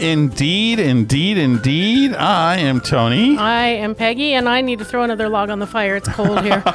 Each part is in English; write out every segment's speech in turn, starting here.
Indeed, indeed, indeed. I am Tony. I am Peggy, and I need to throw another log on the fire. It's cold here.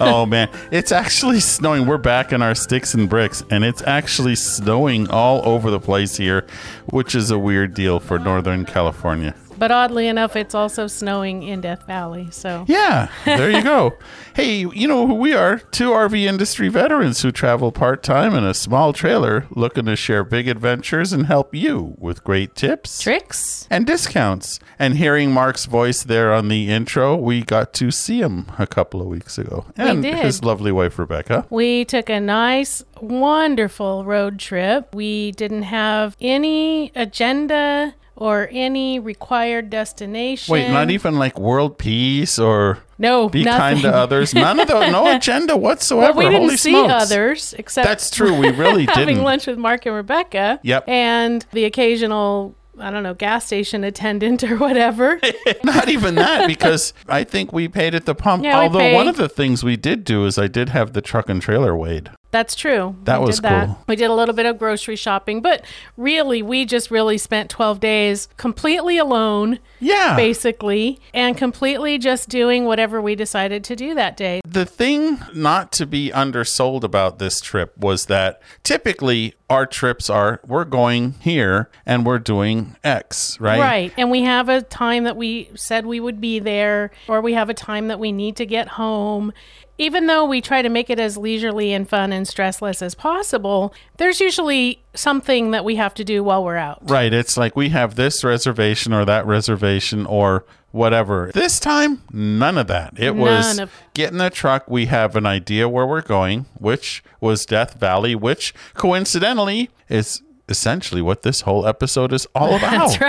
oh man, it's actually snowing. We're back in our sticks and bricks, and it's actually snowing all over the place here, which is a weird deal for Northern California. But oddly enough, it's also snowing in Death Valley. So Yeah, there you go. hey, you know who we are? Two RV industry veterans who travel part time in a small trailer looking to share big adventures and help you with great tips. tricks. and discounts. And hearing Mark's voice there on the intro, we got to see him a couple of weeks ago. And his lovely wife, Rebecca. We took a nice, wonderful road trip. We didn't have any agenda or any required destination. Wait, not even like world peace or no, be nothing. kind to others. None of those, no agenda whatsoever. Well, we didn't Holy see smokes. others except That's true. We really having didn't. lunch with Mark and Rebecca. Yep. And the occasional, I don't know, gas station attendant or whatever. Not even that, because I think we paid at the pump. Yeah, Although one of the things we did do is I did have the truck and trailer weighed. That's true. That We was did cool. We did a little bit of grocery shopping, but really, we just really spent 12 days completely alone, Yeah. basically, and completely just doing whatever we decided to do that day. The thing not to be undersold about this trip was that typically our trips are we're going here and we're doing X, right? Right. And we have a time that we said we would be there, or we have a time that we need to get home. Even though we try to make it as leisurely and fun and stressless as possible, there's usually something that we have to do while we're out. Right. It's like we have this reservation or that reservation or whatever. This time, none of that. It was None of- get in the truck. We have an idea where we're going, which was Death Valley, which coincidentally is essentially what this whole episode is all about. That's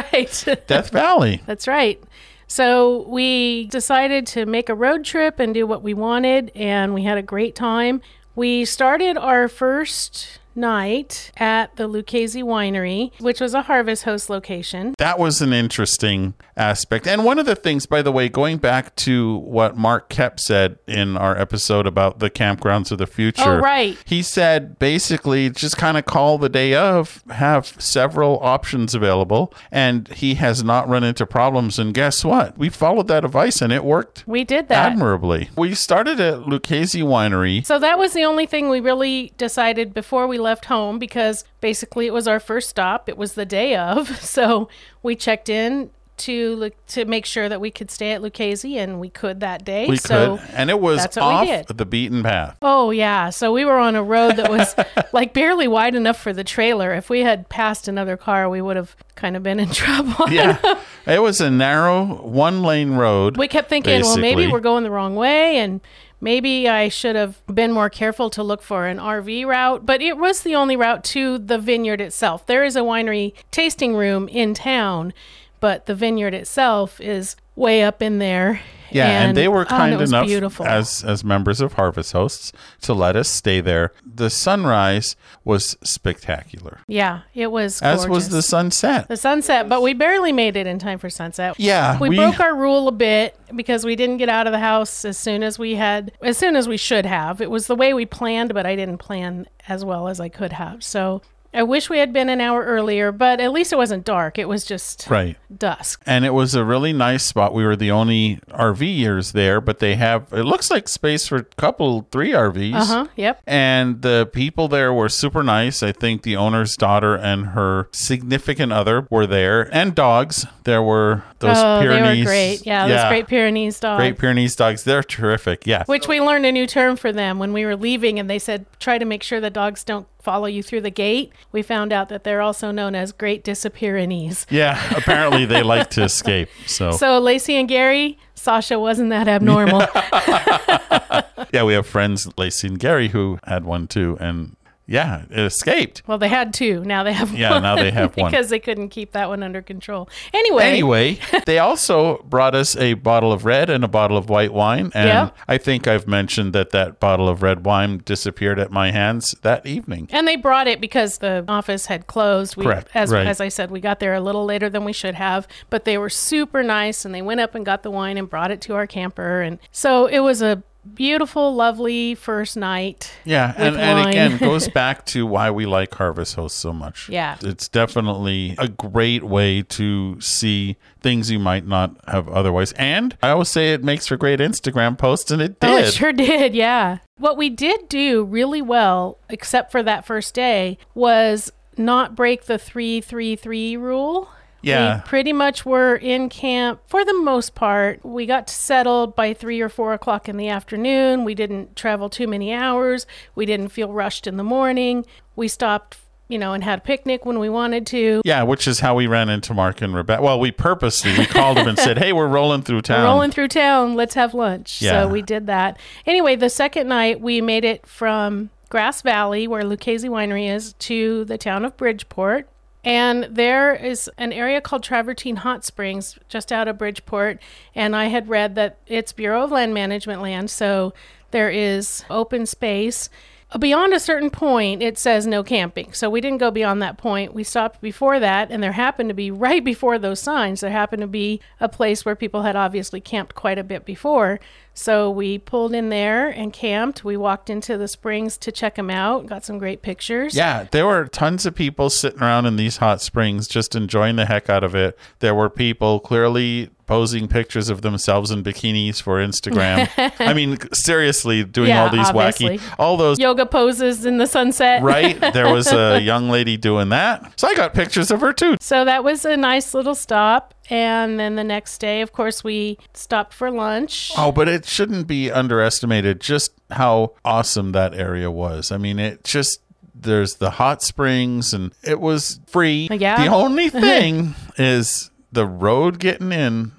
right. Death Valley. That's right. So we decided to make a road trip and do what we wanted, and we had a great time. We started our first night at the Lucchesi Winery, which was a Harvest Host location. That was an interesting aspect. And one of the things, by the way, going back to what Mark Kep said in our episode about the campgrounds of the future. Oh, right. He said basically just kind of call the day of, have several options available. And he has not run into problems. And guess what? We followed that advice and it worked We did that. admirably. We started at Lucchesi Winery. So that was the only thing we really decided before we left home because basically it was our first stop. It was the day of. So we checked in to to make sure that we could stay at Lucchesi and we could that day. We so could. And it was that's what we off the beaten path. Oh yeah, so we were on a road that was like barely wide enough for the trailer. If we had passed another car, we would have kind of been in trouble. Yeah. it was a narrow one lane road. we kept thinking, well, maybe we're going the wrong way, and maybe I should have been more careful to look for an RV route. But it was the only route to the vineyard itself. There is a winery tasting room in town, but the vineyard itself is way up in there. Yeah, and, they were oh, kind was enough beautiful. as as members of Harvest Hosts to let us stay there. The sunrise was spectacular, yeah, it was. as was the sunset. The sunset, but we barely made it in time for sunset. Yeah, we, we- broke our rule a bit because we didn't get out of the house as soon as we had, as soon as we should have. It was the way we planned, but I didn't plan as well as I could have. So I wish we had been an hour earlier, but at least it wasn't dark. It was just Right. dusk. And it was a really nice spot. We were the only RVers there, but they have it looks like space for a couple, three RVs. Uh huh. Yep. And the people there were super nice. I think the owner's daughter and her significant other were there, and dogs. There were those oh, Pyrenees. they were great. Yeah, those Great Pyrenees dogs. Great Pyrenees dogs. They're terrific. Yeah. Which we learned a new term for them when we were leaving, and they said try to make sure the dogs don't follow you through the gate. We found out that they're also known as Great Disappearanese. Yeah, apparently they like to escape. So, So Lacey and Gary, Sasha wasn't that abnormal. yeah, we have friends, Lacey and Gary, who had one too. And Yeah, it escaped. Well, they had two. Now they have Yeah, one. now they have one. because they couldn't keep that one under control. Anyway, Anyway, they also brought us a bottle of red and a bottle of white wine. And. I think I've mentioned that that bottle of red wine disappeared at my hands that evening. And they brought it because the office had closed. We, Correct, As, right. as I said, we got there a little later than we should have, but they were super nice and they went up and got the wine and brought it to our camper. And so it was a beautiful, lovely first night. Yeah, and, and again, goes back to why we like Harvest Host so much. Yeah. It's definitely a great way to see things you might not have otherwise. And I always say it makes for great Instagram posts, and it did. Oh, it sure did. Yeah. What we did do really well, except for that first day, was not break the 333 rule. Yeah. We pretty much were in camp for the most part. We got settled by three or four o'clock in the afternoon. We didn't travel too many hours. We didn't feel rushed in the morning. We stopped, you know, and had a picnic when we wanted to. Yeah, which is how we ran into Mark and Rebecca. Well, we purposely we called them and said, "Hey, we're rolling through town." rolling through town. Let's have lunch. Yeah. So we did that. Anyway, the second night we made it from Grass Valley, where Lucchesi Winery is, to the town of Bridgeport. And there is an area called Travertine Hot Springs just out of Bridgeport. And I had read that it's Bureau of Land Management land. So there is open space. Beyond a certain point, it says no camping. So we didn't go beyond that point. We stopped before that, and there happened to be right before those signs, there happened to be a place where people had obviously camped quite a bit before. So we pulled in there and camped. We walked into the springs to check them out, got some great pictures. Yeah, there were tons of people sitting around in these hot springs just enjoying the heck out of it. There were people clearly posing pictures of themselves in bikinis for Instagram. I mean, seriously, doing Yeah, all these obviously. wacky, all those. Yoga poses in the sunset. Right, there was a young lady doing that, so I got pictures of her too. So that was a nice little stop. And then the next day, of course, we stopped for lunch. Oh, but it shouldn't be underestimated just how awesome that area was. I mean, it just there's the hot springs and it was free. Yeah. The only thing is the road getting in.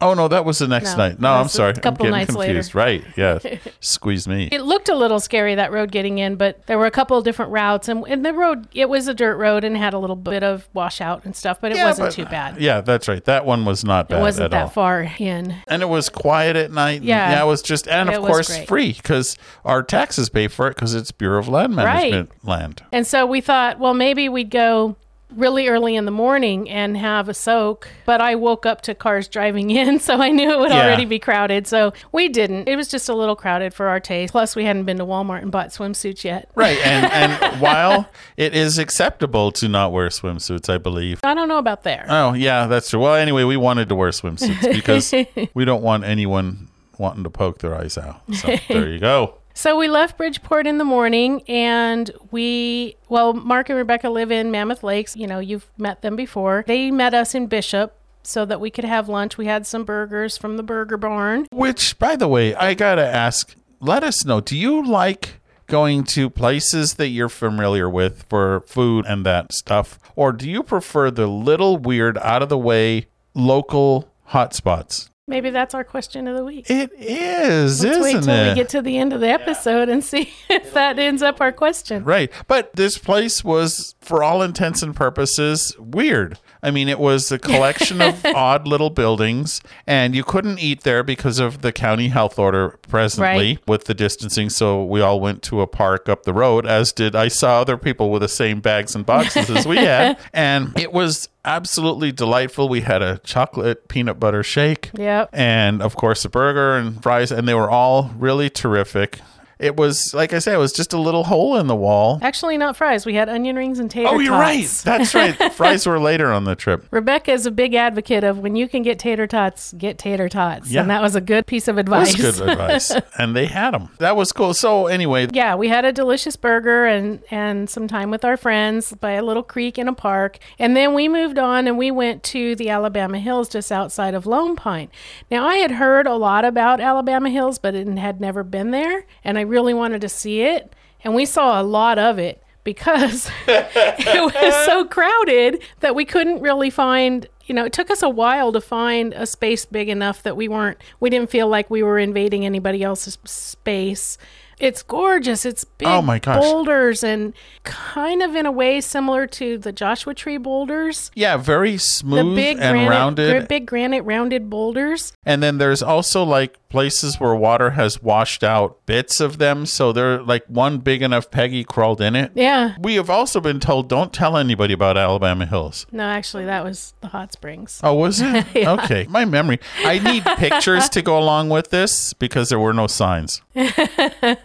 Oh no, that was the next No, night. No, that I'm was a sorry. couple I'm getting nights later. confused. Right. Yeah. Squeeze me. It looked a little scary that road getting in, but there were a couple of different routes, and, and the road it was a dirt road and had a little bit of washout and stuff, but it Yeah, wasn't but- too bad. Yeah, that's right. That one was not bad it wasn't at that all. far in. and it was quiet at night. and, Yeah. yeah, it was just, and It of was course, great. free because our taxes pay for it because it's Bureau of Land. Management land. And so we thought, well, maybe we'd go really early in the morning and have a soak. But I woke up to cars driving in, so I knew it would Yeah. already be crowded. So we didn't. It was just a little crowded for our taste. Plus, we hadn't been to Walmart and bought swimsuits yet. Right, and and while it is acceptable to not wear swimsuits, I believe. I don't know about there. Oh yeah, that's true. Well, anyway, we wanted to wear swimsuits because we don't want anyone wanting to poke their eyes out. So there you go. So we left Bridgeport in the morning and we, well, Mark and Rebecca live in Mammoth Lakes. You know, you've met them before. They met us in Bishop so that we could have lunch. We had some burgers from the Burger Barn. Which, by the way, I gotta ask. Let us know. Do you like going to places that you're familiar with for food and that stuff, or do you prefer the little weird, out of the way local hotspots? Maybe that's our question of the week. It is, Let's wait isn't till it? we get to the end of the episode and see if that ends up our question. Right. But this place was, for all intents and purposes, weird. I mean, it was a collection of odd little buildings, and you couldn't eat there because of the county health order presently Right. with the distancing. So we all went to a park up the road, as did I saw other people with the same bags and boxes as we had. And it was absolutely delightful. We had a chocolate peanut butter shake Yep. and of course a burger and fries and they were all really terrific it was like i said it was just a little hole in the wall Actually, not fries. We had onion rings and tater tots. oh you're right that's right fries were later on the trip Rebecca is a big advocate of when you can get tater tots, get tater tots. Yeah. And that was a good piece of that advice. was good advice and they had them that was cool so anyway yeah, we had a delicious burger and and some time with our friends by a little creek in a park, and then we moved on and we went to the Alabama Hills just outside of Lone Pine. Now I had heard a lot about Alabama Hills, but it had never been there, and I really wanted to see it, and we saw a lot of it because it was so crowded that we couldn't really find you know it took us a while to find a space big enough that we weren't we didn't feel like we were invading anybody else's space It's gorgeous. It's big Oh my gosh. boulders and kind of in a way similar to the Joshua Tree boulders. Yeah, very The smooth big and granite, rounded. big granite rounded boulders. And then there's also like places where water has washed out bits of them. So they're like one big enough Peggy crawled in it. Yeah. We have also been told don't tell anybody about Alabama Hills. No, actually, that was the hot springs. Oh, was it? Okay. My memory. I need pictures to go along with this because there were no signs.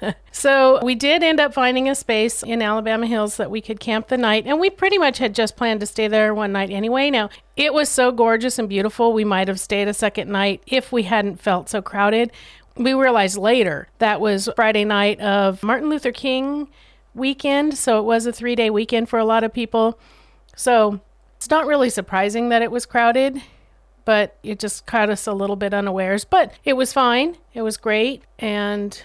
So we did end up finding a space in Alabama Hills that we could camp the night, and we pretty much had just planned to stay there one night anyway. Now, it was so gorgeous and beautiful, we might have stayed a second night if we hadn't felt so crowded. We realized later that was Friday night of Martin Luther King weekend, so it was a three day weekend for a lot of people. So it's not really surprising that it was crowded but it just caught us a little bit unawares. But it was fine. It was great. And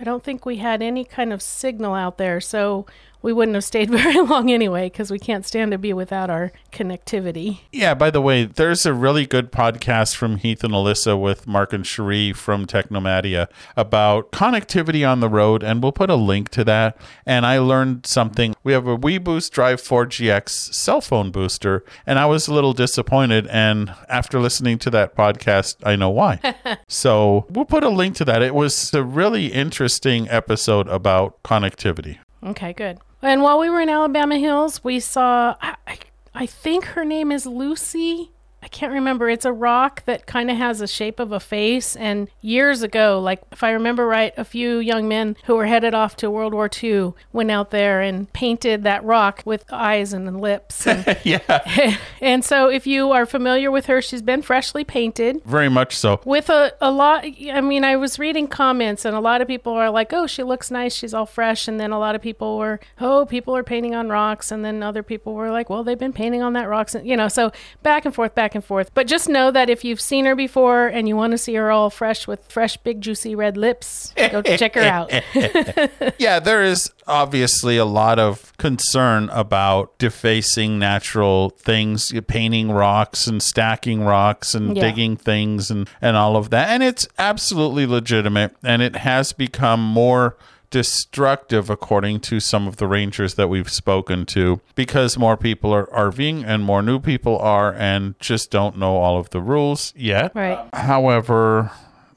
I don't think we had any kind of signal out there. So we wouldn't have stayed very long anyway because we can't stand to be without our connectivity. Yeah, by the way, there's a really good podcast from Heath and Alyssa with Mark and Cherie from Technomadia about connectivity on the road, and we'll put a link to that. And I learned something. We have a WeBoost Drive 4GX cell phone booster, and I was a little disappointed. And after listening to that podcast, I know why. so we'll put a link to that. It was a really interesting episode about connectivity. Okay, good. And while we were in Alabama Hills, we saw, I, I, think her name is Lucy. I can't remember. It's a rock that kind of has a shape of a face. And years ago, like if I remember right, a few young men who were headed off to World War II went out there and painted that rock with eyes and lips. And, yeah, and so if you are familiar with her, she's been freshly painted very much so. with a, a lot i mean i was reading comments and a lot of people are like oh she looks nice she's all fresh and then a lot of people were oh people are painting on rocks and then other people were like well they've been painting on that rocks and you know so back and forth back and forth but just know that if you've seen her before and you want to see her all fresh with fresh big juicy red lips go check her out yeah, there is obviously a lot of concern about defacing natural things, painting rocks and stacking rocks and Yeah. digging things and, and all of that. And it's absolutely legitimate. And it has become more destructive, according to some of the rangers that we've spoken to, because more people are RVing and more new people are and just don't know all of the rules yet. right However,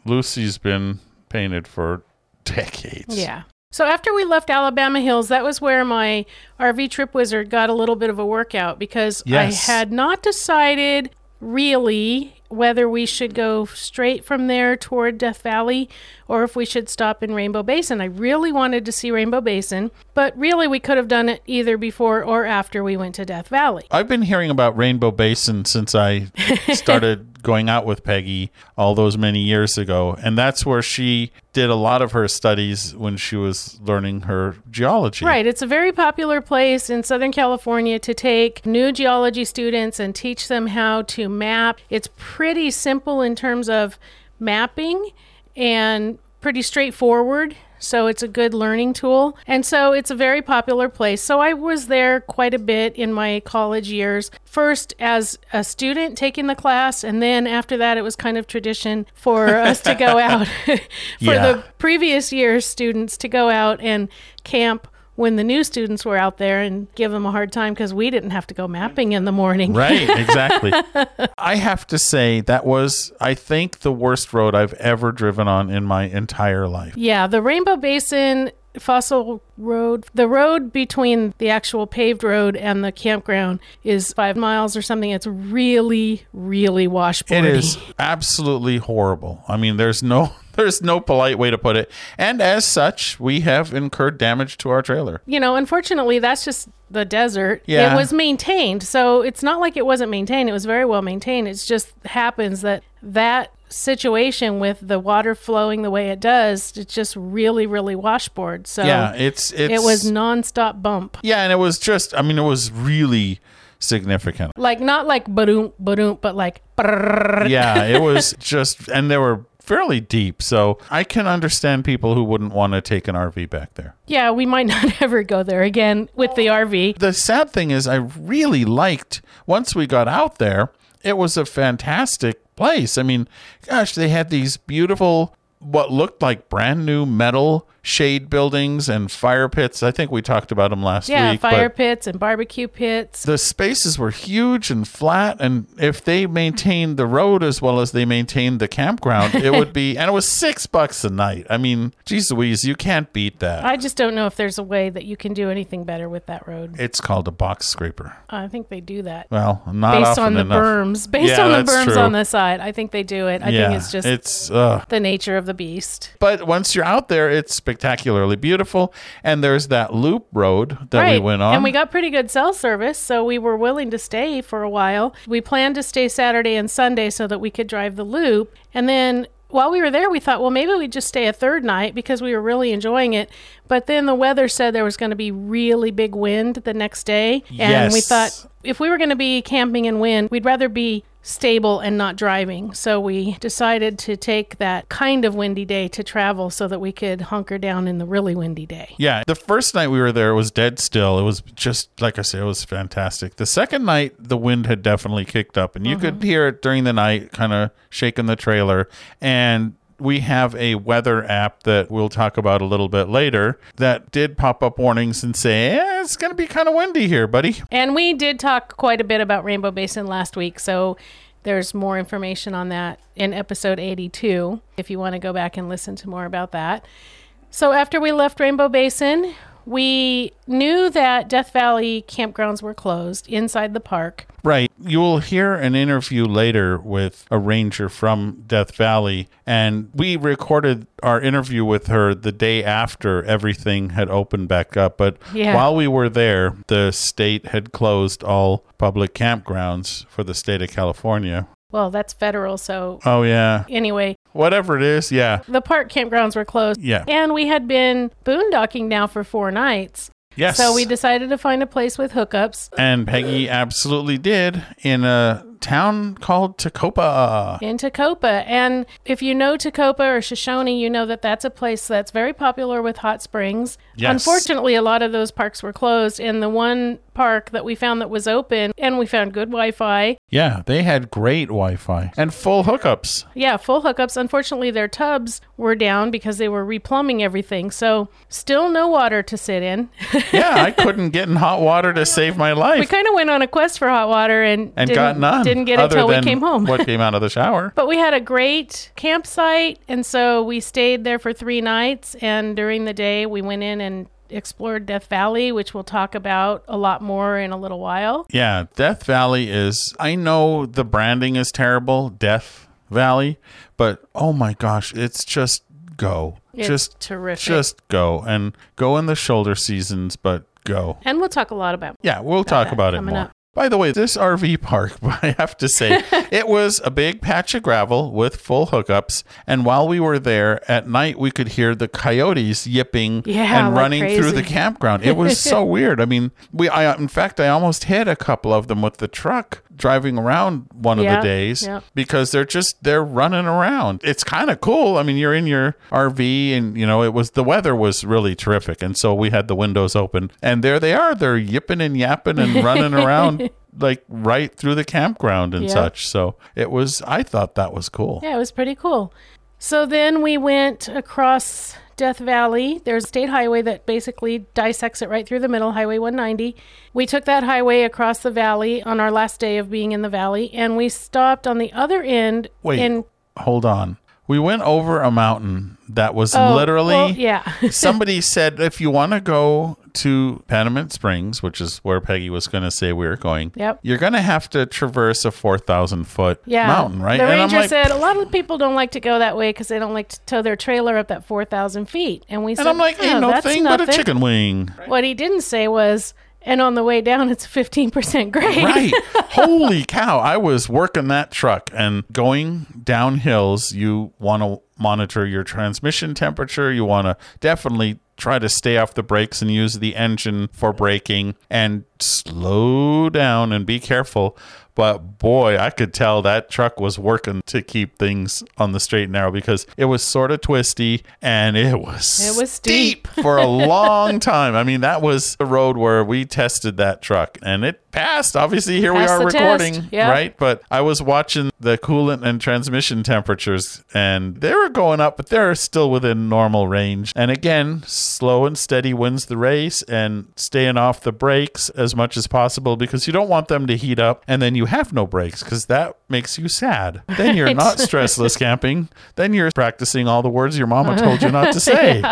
Lucy's been painted for decades. Yeah. So after we left Alabama Hills, that was where my RV trip wizard got a little bit of a workout because Yes. I had not decided really whether we should go straight from there toward Death Valley or if we should stop in Rainbow Basin. I really wanted to see Rainbow Basin, but really we could have done it either before or after we went to Death Valley. I've been hearing about Rainbow Basin since I started going out with Peggy all those many years ago. And that's where she did a lot of her studies when she was learning her geology. Right. It's a very popular place in Southern California to take new geology students and teach them how to map. It's pretty simple in terms of mapping and pretty straightforward. So it's a good learning tool. And so it's a very popular place. So I was there quite a bit in my college years. First as a student taking the class, and then after that, it was kind of tradition for us to go out for Yeah. the previous year's students to go out and camp when the new students were out there and give them a hard time because we didn't have to go mapping in the morning. Right, exactly. I have to say that was I think the worst road I've ever driven on in my entire life. Yeah, the Rainbow Basin Fossil Road, the road between the actual paved road and the campground is five miles or something. It's really, really washboardy. It is absolutely horrible. I mean, there's no there's no polite way to put it. And as such, we have incurred damage to our trailer. You know, unfortunately, that's just the desert. Yeah. It was maintained. So it's not like it wasn't maintained. It was very well maintained. It just happens that that situation with the water flowing the way it does, it's just really, really washboard. So Yeah, it's it's it was nonstop bump. Yeah, and it was just I mean, it was really significant. Like not like badoom badoom, but like brrrr. Yeah, it was just and they were fairly deep. So I can understand people who wouldn't want to take an RV back there. yeah, we might not ever go there again with the RV. The sad thing is I really liked once we got out there, it was a fantastic place. I mean, gosh, they had these beautiful what looked like brand new metal shade buildings and fire pits. I think we talked about them last Yeah, week. Yeah, fire pits and barbecue pits. the spaces were huge and flat, and if they maintained the road as well as they maintained the campground, it would be. And it was six bucks a night. I mean, geez Louise, you can't beat that. I just don't know if there's a way that you can do anything better with that road. it's called a box scraper. I think they do that. Well, not Based on the enough. berms. Based Yeah, on the berms true. on the side. I think they do it. I yeah, think it's just it's. Uh, the nature of the beast. but once you're out there, it's spectacularly beautiful, and there's that loop road that we went on. And we got pretty good cell service, so we were willing to stay for a while. We planned to stay Saturday and Sunday so that we could drive the loop. And then while we were there, we thought, well, maybe we'd just stay a third night because we were really enjoying it. But then the weather said there was going to be really big wind the next day. And we thought if we were going to be camping in wind, we'd rather be stable and not driving. So we decided to take that kind of windy day to travel so that we could hunker down in the really windy day. Yeah, the first night we were there, it was dead still. It was just like I said, it was fantastic. The second night, the wind had definitely kicked up, and you could mm-hmm. hear it during the night, kind of shaking the trailer. And we have a weather app that we'll talk about a little bit later that did pop up warnings and say, eh, it's going to be kind of windy here, buddy. And we did talk quite a bit about Rainbow Basin last week, so there's more information on that in episode 82 if you want to go back and listen to more about that. So after we left Rainbow Basin, we knew that Death Valley campgrounds were closed inside the park. Right. You will hear an interview later with a ranger from Death Valley, and we recorded our interview with her the day after everything had opened back up. But Yeah. while we were there, the state had closed all public campgrounds for the state of California. Well, that's federal, so Oh, yeah. anyway, Whatever it is. Yeah. the park campgrounds were closed. Yeah. And we had been boondocking now for four nights. Yes. So we decided to find a place with hookups and Peggy absolutely did in a town called Tecopa. in Tecopa. And if you know Tecopa or Shoshone, you know that that's a place that's very popular with hot springs. Yes. Unfortunately, a lot of those parks were closed. And the one park that we found that was open, and we found good Wi Fi. Yeah, they had great Wi Fi and full hookups. Yeah, full hookups. Unfortunately, their tubs were down because they were replumbing everything. So, still no water to sit in. yeah, I couldn't get in hot water to save my life. we kind of went on a quest for hot water and, and got none. Didn't get it until we came home. what came out of the shower. But we had a great campsite, and so we stayed there for three nights. And during the day, we went in and explored Death Valley, which we'll talk about a lot more in a little while. Yeah, Death Valley is. I know the branding is terrible, Death Valley, but oh my gosh, it's just go. It's just terrific. Just go and go in the shoulder seasons, but go. And we'll talk a lot about. Yeah, we'll talk that about it more. up. By the way, this RV park, I have to say, it was a big patch of gravel with full hookups. And while we were there at night, we could hear the coyotes yipping Yeah, and running through the campground. It was so weird. I mean, we, I, in fact, I almost hit a couple of them with the truck driving around one of the days yeah. because they're just they're running around. It's kind of cool. I mean, you're in your RV and you know, it was the weather was really terrific and so we had the windows open and there they are. They're yipping and yapping and running around like right through the campground and Yeah. such. So it was I thought that was cool. Yeah, it was pretty cool. So then we went across Death Valley. There's a state highway that basically dissects it right through the middle, Highway 190. We took that highway across the valley on our last day of being in the valley, and we stopped on the other end Wait. in Hold on. We went over a mountain that was oh, literally well, yeah. somebody said if you want to go to Panamint Springs, which is where Peggy was going to say we were going, Yep. you're going to have to traverse a 4,000 foot yeah. mountain, right? The And I'm ranger like- said a lot of people don't like to go that way because they don't like to tow their trailer up that 4,000 feet. And we said, I'm like, "Oh, ain't no that's thing but a chicken wing. What he didn't say was, and on the way down, it's 15% grade. Right. Holy cow. I was working that truck and going down hills. You want to monitor your transmission temperature. You want to definitely try to stay off the brakes and use the engine for braking and slow down and be careful. But boy, I could tell that truck was working to keep things on the straight and narrow because it was sort of twisty and it was It was steep. for a long time. I mean, that was the road where we tested that truck and it passed. Obviously, here Passed we are recording, Yeah. right? But I was watching the coolant and transmission temperatures and they were going up, but they're still within normal range. And again, slow and steady wins the race and staying off the brakes as much as possible because you don't want them to heat up and then you have no brakes because that makes you sad. Then you're Right. not stressless camping. Then you're practicing all the words your mama told you not to say.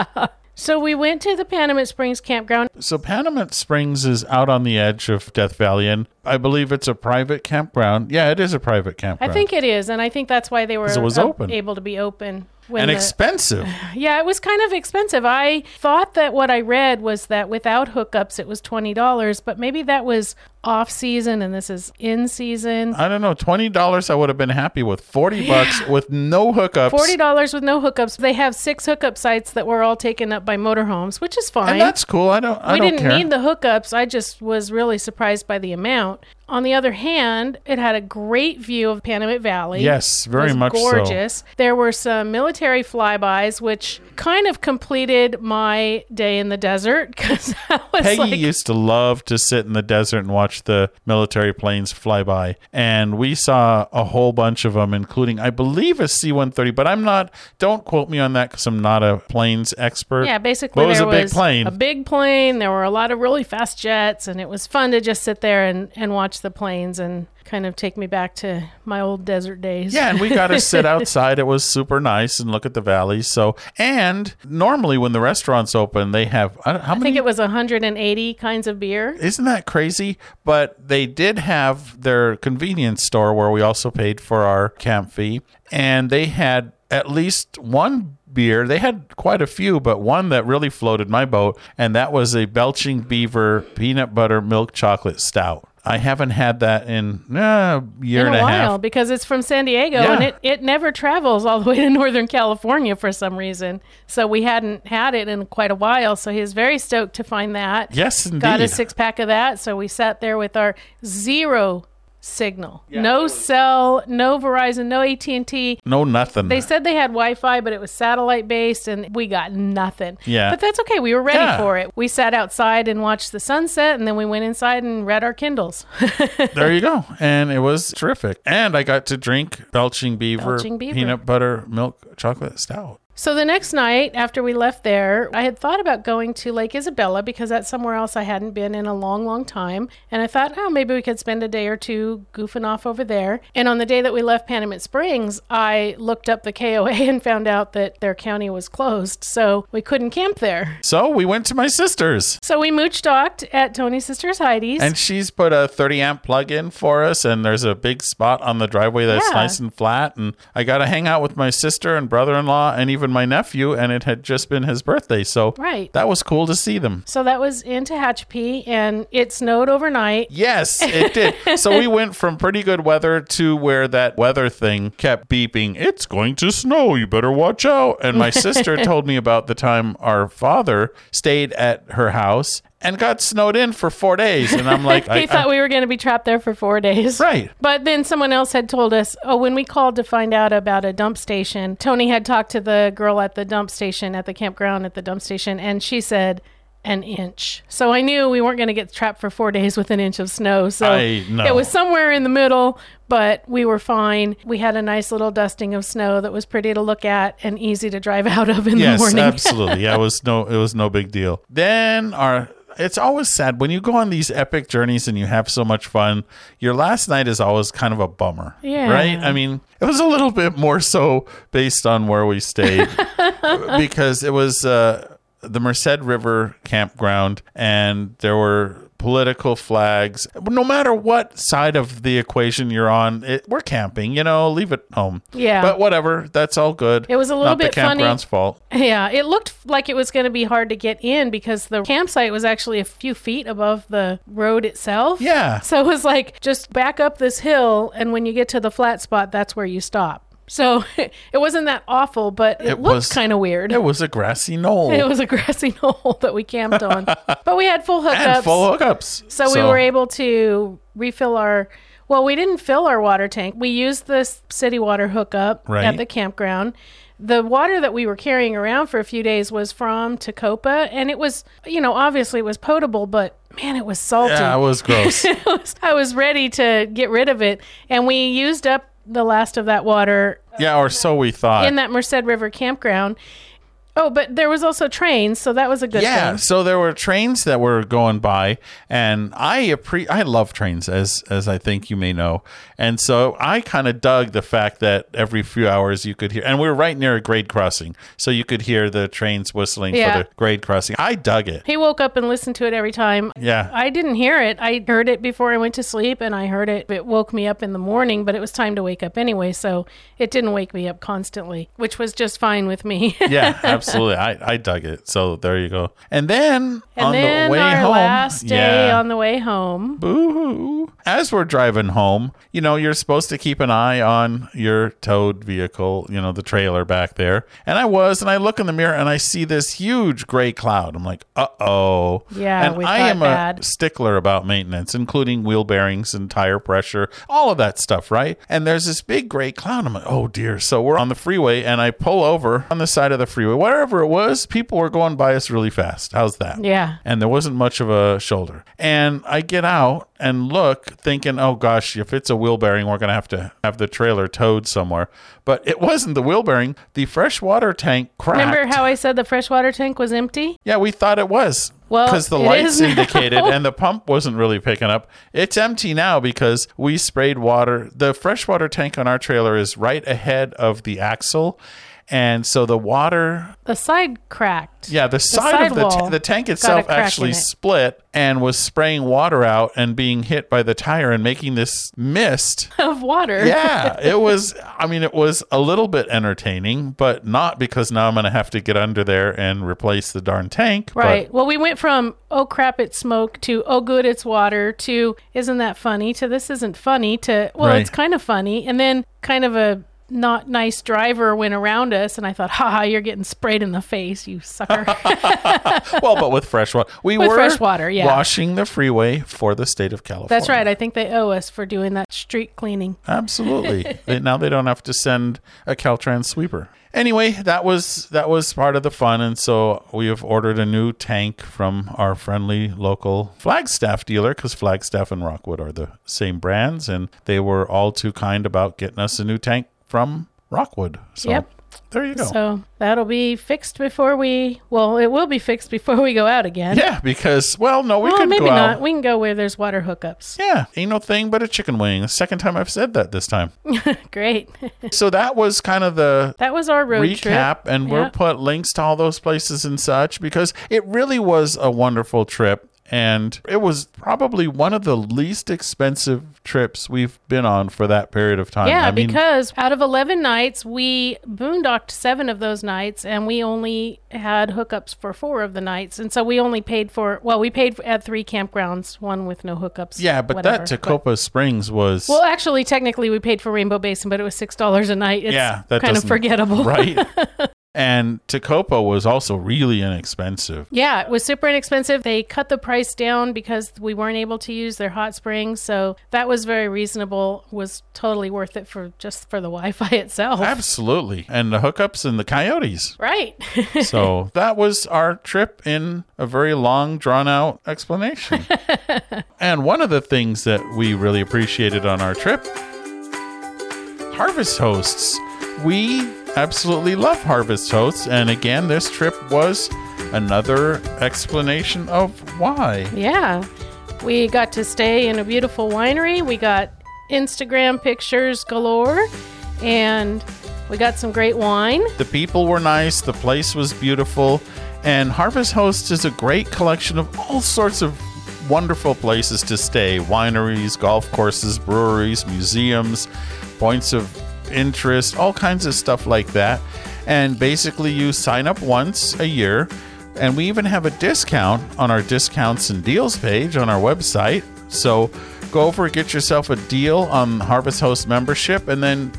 So we went to the Panamint Springs campground. So Panamint Springs is out on the edge of Death Valley, and I believe it's a private campground. Yeah, it is a private campground. I think it is, and I think that's why they were it was open. able to be open. And the- expensive. yeah, it was kind of expensive. I thought that what I read was that without hookups it was twenty dollars, but maybe that was off season and this is in season. I don't know, twenty dollars. I would have been happy with forty bucks with no hookups. Forty dollars with no hookups. They have six hookup sites that were all taken up by motorhomes, which is fine. and that's cool. I don't. I we don't didn't care. need the hookups. I just was really surprised by the amount. On the other hand, it had a great view of Panamint Valley. Yes, very much so. gorgeous. There were some military flybys, which kind of completed my day in the desert because I Peggy like, used to love to sit in the desert and watch the military planes fly by. And we saw a whole bunch of them, including, I believe, a C 130. But I'm not, don't quote me on that because I'm not a planes expert. yeah, basically was there a big was plane? a big plane. There were a lot of really fast jets, and it was fun to just sit there and, and watch the planes and kind of take me back to my old desert days. Yeah, and we got to sit outside. It was super nice and look at the valleys. So, and normally when the restaurants open, they have I don't- how I many? I think it was 180 kinds of beer. isn't that crazy? But they did have their convenience store where we also paid for our camp fee, and they had at least one beer. They had quite a few, but one that really floated my boat, and that was a Belching Beaver peanut butter milk chocolate stout. I haven't had that in uh, a year in and a a while half. because it's from San Diego Yeah. and it, it never travels all the way to Northern California for some reason. So we hadn't had it in quite a while. So he was very stoked to find that. Yes, indeed. Got a six pack of that. So we sat there with our zero signal, no cell, no Verizon, no AT and T. no, nothing. They said they had Wi-Fi, but it was satellite based, and we got nothing. Yeah. but that's okay. We were ready Yeah. for it. We sat outside and watched the sunset, and then we went inside and read our Kindles. there you go. And it was terrific. And I got to drink Belching Beaver, Belching Beaver. peanut butter milk chocolate stout. So the next night after we left there, I had thought about going to Lake Isabella because that's somewhere else I hadn't been in a long, long time. And I thought, oh, maybe we could spend a day or two goofing off over there. And on the day that we left Panamint Springs, I looked up the KOA and found out that their county was closed. So we couldn't camp there. So we went to my sister's. So we mooch docked at Tony's sister's Heidi's. And she's put a 30 amp plug in for us, and there's a big spot on the driveway that's Yeah. nice and flat. And I got to hang out with my sister and brother in law and even my nephew, and it had just been his birthday. So Right. that was cool to see them. so that was in Tehachapi, and it snowed overnight. Yes, it did. so we went from pretty good weather to where that weather thing kept beeping, it's going to snow, you better watch out. And my sister told me about the time our father stayed at her house and got snowed in for four days. And I'm like, He I, thought I- we were going to be trapped there for four days. Right. But then someone else had told us, oh, when we called to find out about a dump station, Tony had talked to the girl at the dump station, at the campground at the dump station, and she said, an inch. So I knew we weren't going to get trapped for four days with an inch of snow. So it was somewhere in the middle, but we were fine. We had a nice little dusting of snow that was pretty to look at and easy to drive out of in the morning. yes, absolutely. Yeah, it was no, it was no big deal. Then our. It's always sad when you go on these epic journeys and you have so much fun. Your last night is always kind of a bummer, Yeah. right? I mean, it was a little bit more so based on where we stayed because it was uh, the Merced River campground, and there were political flags. No matter what side of the equation you're on, it, we're camping. You know, leave it home. Yeah. but whatever. That's all good. It was a little Not bit the funny. campground's fault. Yeah, it looked like it was going to be hard to get in because the campsite was actually a few feet above the road itself. Yeah. So it was like just back up this hill, and when you get to the flat spot, that's where you stop. So it wasn't that awful, but it, It looked was- kind of weird. It was a grassy knoll It was a grassy knoll that we camped on, but we had full hookups. and full hookups. so, we were able to refill our. Well, we didn't fill our water tank. We used this city water hookup Right. at the campground. The water that we were carrying around for a few days was from Tecopa, and it was, you know, obviously it was potable, but man, it was salty. Yeah, it was gross. I was ready to get rid of it, and we used up the last of that water yeah, or so we thought. in that Merced River campground. Oh, but there was also trains, so that was a good yeah, thing. so there were trains that were going by, and I appre- I love trains, as as I think you may know, and so I kind of dug the fact that every few hours you could hear, and we were right near a grade crossing, so you could hear the trains whistling Yeah. for the grade crossing. I dug it. He woke up and listened to it every time. Yeah. I didn't hear it. I heard it before I went to sleep, and I heard it. It woke me up in the morning, but it was time to wake up anyway, so it didn't wake me up constantly, which was just fine with me. yeah, absolutely. I, I dug it. So there you go. And then and on then the way our home, last day yeah. on the way home, Boo-hoo. As we're driving home, you know, you're supposed to keep an eye on your towed vehicle, you know, the trailer back there. And I was, and I look in the mirror and I see this huge gray cloud. I'm like, uh oh. Yeah, and I am bad. a stickler about maintenance, including wheel bearings and tire pressure, all of that stuff, right? And there's this big gray cloud. I'm like, oh dear. So we're on the freeway and I pull over on the side of the freeway. Wherever it was, people were going by us really fast. How's that? yeah, and there wasn't much of a shoulder. And I get out and look, thinking, "Oh gosh, if it's a wheel bearing, we're gonna have to have the trailer towed somewhere." But it wasn't the wheel bearing. The freshwater tank cracked. remember how I said the freshwater tank was empty? Yeah, we thought it was. Well, because the lights now. indicated and the pump wasn't really picking up. It's empty now because we sprayed water. The freshwater tank on our trailer is right ahead of the axle. And so the water The side cracked. yeah, the side of the, ta- the tank itself actually it. split and was spraying water out and being hit by the tire and making this mist. of water. Yeah, it was. I mean, it was a little bit entertaining, but not because now I'm going to have to get under there and replace the darn tank. but- Right. Well, we went from oh crap, it's smoke to oh good, it's water to isn't that funny to this isn't funny to well, Right. it's kind of funny, and then kind of a not nice driver went around us, and I thought, "Ha ha, you're getting sprayed in the face, you sucker. well, but with fresh water, we With were fresh water, yeah. washing the freeway for the state of California. That's right. I think they owe us for doing that street cleaning. Absolutely. They- now they don't have to send a Caltrans sweeper. Anyway, that was that was part of the fun, and so we have ordered a new tank from our friendly local Flagstaff dealer because Flagstaff and Rockwood are the same brands, and they were all too kind about getting us a new tank from Rockwood. So Yep. there you go. So that'll be fixed before we. Well, it will be fixed before we go out again. yeah, because well, no, we well, could maybe not. out. We can go where there's water hookups. Yeah, ain't no thing but a chicken wing. The second time I've said that this time. Great. so that was kind of the that was our road trip. recap and we'll put links to all those places and such because it really was a wonderful trip and it was probably one of the least expensive trips we've been on for that period of time. Yeah, I mean, because out of 11 nights, we boondocked seven of those nights, and we only had hookups for four of the nights. And so we only paid for, well, we paid at three campgrounds, one with no hookups. yeah, but whatever. that Tecopa Springs was Well, actually, technically, we paid for Rainbow Basin, but it was $6 a night. It's yeah, that kind of forgettable. right? and Tecopa was also really inexpensive. Yeah, it was super inexpensive. They cut the price down because we weren't able to use their hot springs. So that was very reasonable, was totally worth it for just for the Wi Fi itself. Absolutely. And the hookups and the coyotes. Right. So that was our trip in a very long, drawn out explanation. and one of the things that we really appreciated on our trip harvest hosts. We absolutely love harvest hosts. And again, this trip was another explanation of why. Yeah. We got to stay in a beautiful winery. We got Instagram pictures galore and we got some great wine. The people were nice, the place was beautiful, and Harvest Hosts is a great collection of all sorts of wonderful places to stay wineries, golf courses, breweries, museums, points of interest, all kinds of stuff like that. And basically, you sign up once a year, and we even have a discount on our discounts and deals page on our website. So go over, and get yourself a deal on Harvest Host membership, and then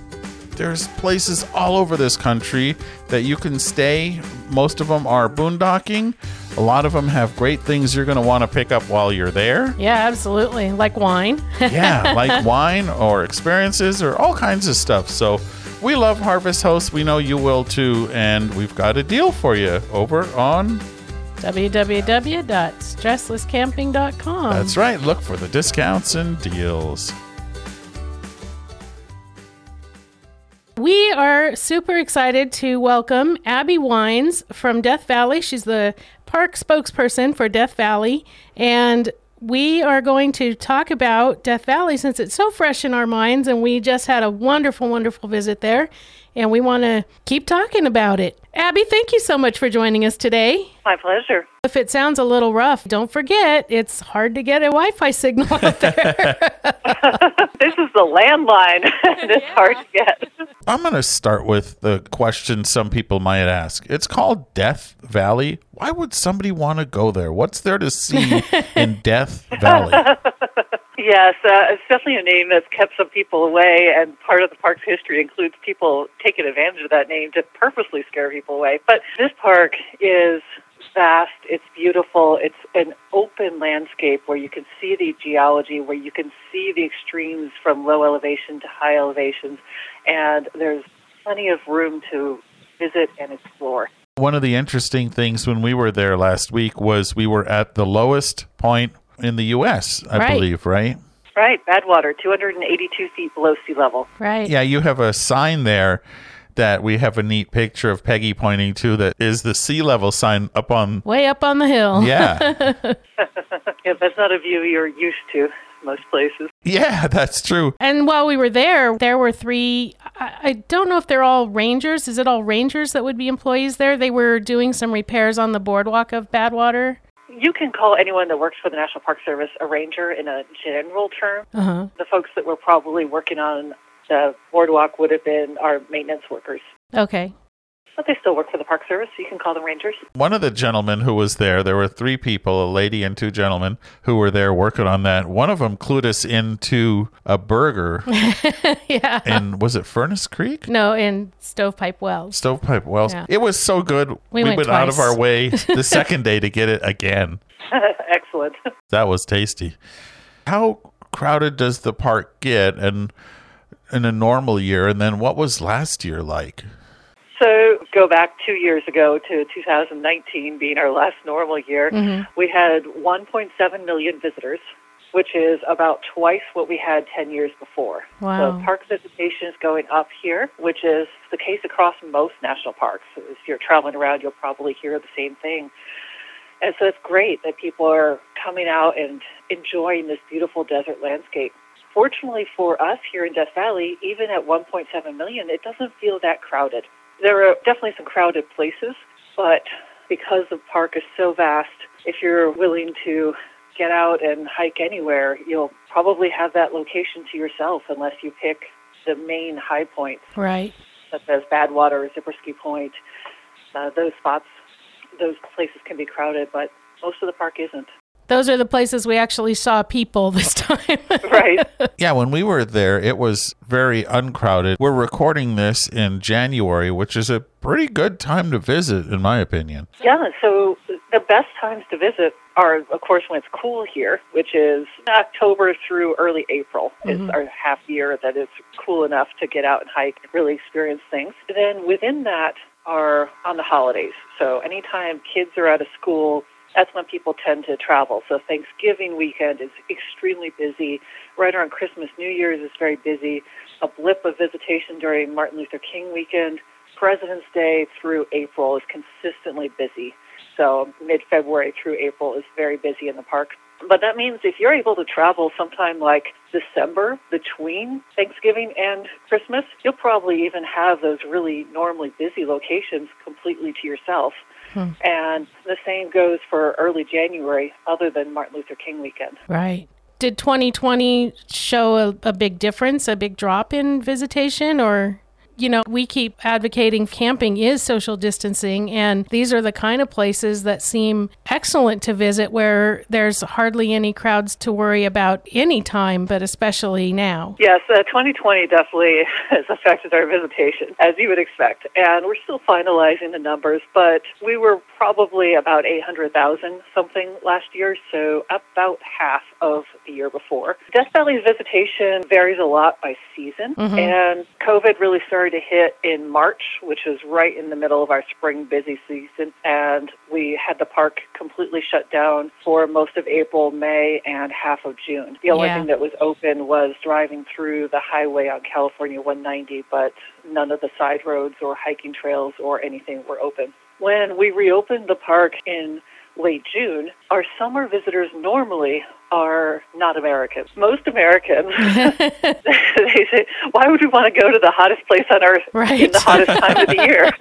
there's places all over this country that you can stay. Most of them are boondocking. A lot of them have great things you're going to want to pick up while you're there. Yeah, absolutely. Like wine. yeah, like wine or experiences or all kinds of stuff. So we love Harvest Host. We know you will too. And we've got a deal for you over on. www.stresslesscamping.com. That's right. Look for the discounts and deals. We are super excited to welcome Abby Wines from Death Valley. She's the park spokesperson for Death Valley. And we are going to talk about Death Valley since it's so fresh in our minds. And we just had a wonderful, wonderful visit there. And we want to keep talking about it. Abby, thank you so much for joining us today. My pleasure. If it sounds a little rough, don't forget it's hard to get a Wi Fi signal out there. this is the landline. and it's hard to get. I'm going to start with the question some people might ask. It's called Death Valley. Why would somebody want to go there? What's there to see in Death Valley? Yes, uh, it's definitely a name that's kept some people away, and part of the park's history includes people taking advantage of that name to purposely scare people away. But this park is vast, it's beautiful, it's an open landscape where you can see the geology, where you can see the extremes from low elevation to high elevations, and there's plenty of room to visit and explore. One of the interesting things when we were there last week was we were at the lowest point in the U.S., I Right. believe, right? Right, Badwater, 282 feet below sea level. right. Yeah, you have a sign there that we have a neat picture of Peggy pointing to that is the sea level sign up on. Way up on the hill. Yeah. Yeah, that's not a view you're used to most places. yeah, that's true. And while we were there, there were three. I, I don't know if they're all rangers. Is it all rangers that would be employees there? They were doing some repairs on the boardwalk of Badwater. You can call anyone that works for the National Park Service a ranger in a general term. Uh huh. The folks that were probably working on the boardwalk would have been our maintenance workers. Okay. But they still work for the Park Service, so you can call them rangers. One of the gentlemen who was there, there were three people, a lady and two gentlemen, who were there working on that. One of them clued us into a burger yeah. in, was it Furnace Creek? No, in Stovepipe Wells. Stovepipe Wells. Yeah. It was so good. We went went out of our way the second day to get it again. Excellent. That was tasty. How crowded does the park get and in a normal year and then what was last year like? So go back two years ago to 2019 being our last normal year. Mm-hmm. We had 1.7 million visitors, which is about twice what we had 10 years before. Wow. So park visitation is going up here, which is the case across most national parks. If you're traveling around, you'll probably hear the same thing. And so it's great that people are coming out and enjoying this beautiful desert landscape. Fortunately for us here in Death Valley, even at 1.7 million, it doesn't feel that crowded. There are definitely some crowded places, but because the park is so vast, if you're willing to get out and hike anywhere, you'll probably have that location to yourself unless you pick the main high points, Right. such as Badwater, Zabriskie Point. Uh, those spots, those places can be crowded, but most of the park isn't. Those are the places we actually saw people this time. Right. Yeah, when we were there, it was very uncrowded. We're recording this in January, which is a pretty good time to visit, in my opinion. Yeah, so the best times to visit are, of course, when it's cool here, which is October through early April is mm-hmm. our half year that is cool enough to get out and hike and really experience things. Then within that are on the holidays. So anytime kids are out of school, that's when people tend to travel. So Thanksgiving weekend is extremely busy. Right around Christmas, New Year's is very busy. A blip of visitation during Martin Luther King weekend. President's Day through April is consistently busy. So mid February through April is very busy in the park. But that means if you're able to travel sometime like December between Thanksgiving and Christmas, you'll probably even have those really normally busy locations completely to yourself. And the same goes for early January, other than Martin Luther King weekend. right. Did 2020 show a, a big difference, a big drop in visitation, or you know, we keep advocating camping is social distancing, and these are the kind of places that seem excellent to visit where there's hardly any crowds to worry about any time, but especially now. Yes, uh, 2020 definitely has affected our visitation, as you would expect. And we're still finalizing the numbers, but we were probably about 800,000 something last year, so about half of the year before. Death Valley's visitation varies a lot by season, and COVID really started to hit in March, which was right in the middle of our spring busy season, and we had the park completely shut down for most of April, May, and half of June. The only Yeah. thing that was open was driving through the highway on California 190, but none of the side roads or hiking trails or anything were open. When we reopened the park in late June, our summer visitors normally are not Americans. Most Americans, they say, why would we want to go to the hottest place on earth in the hottest time of the year?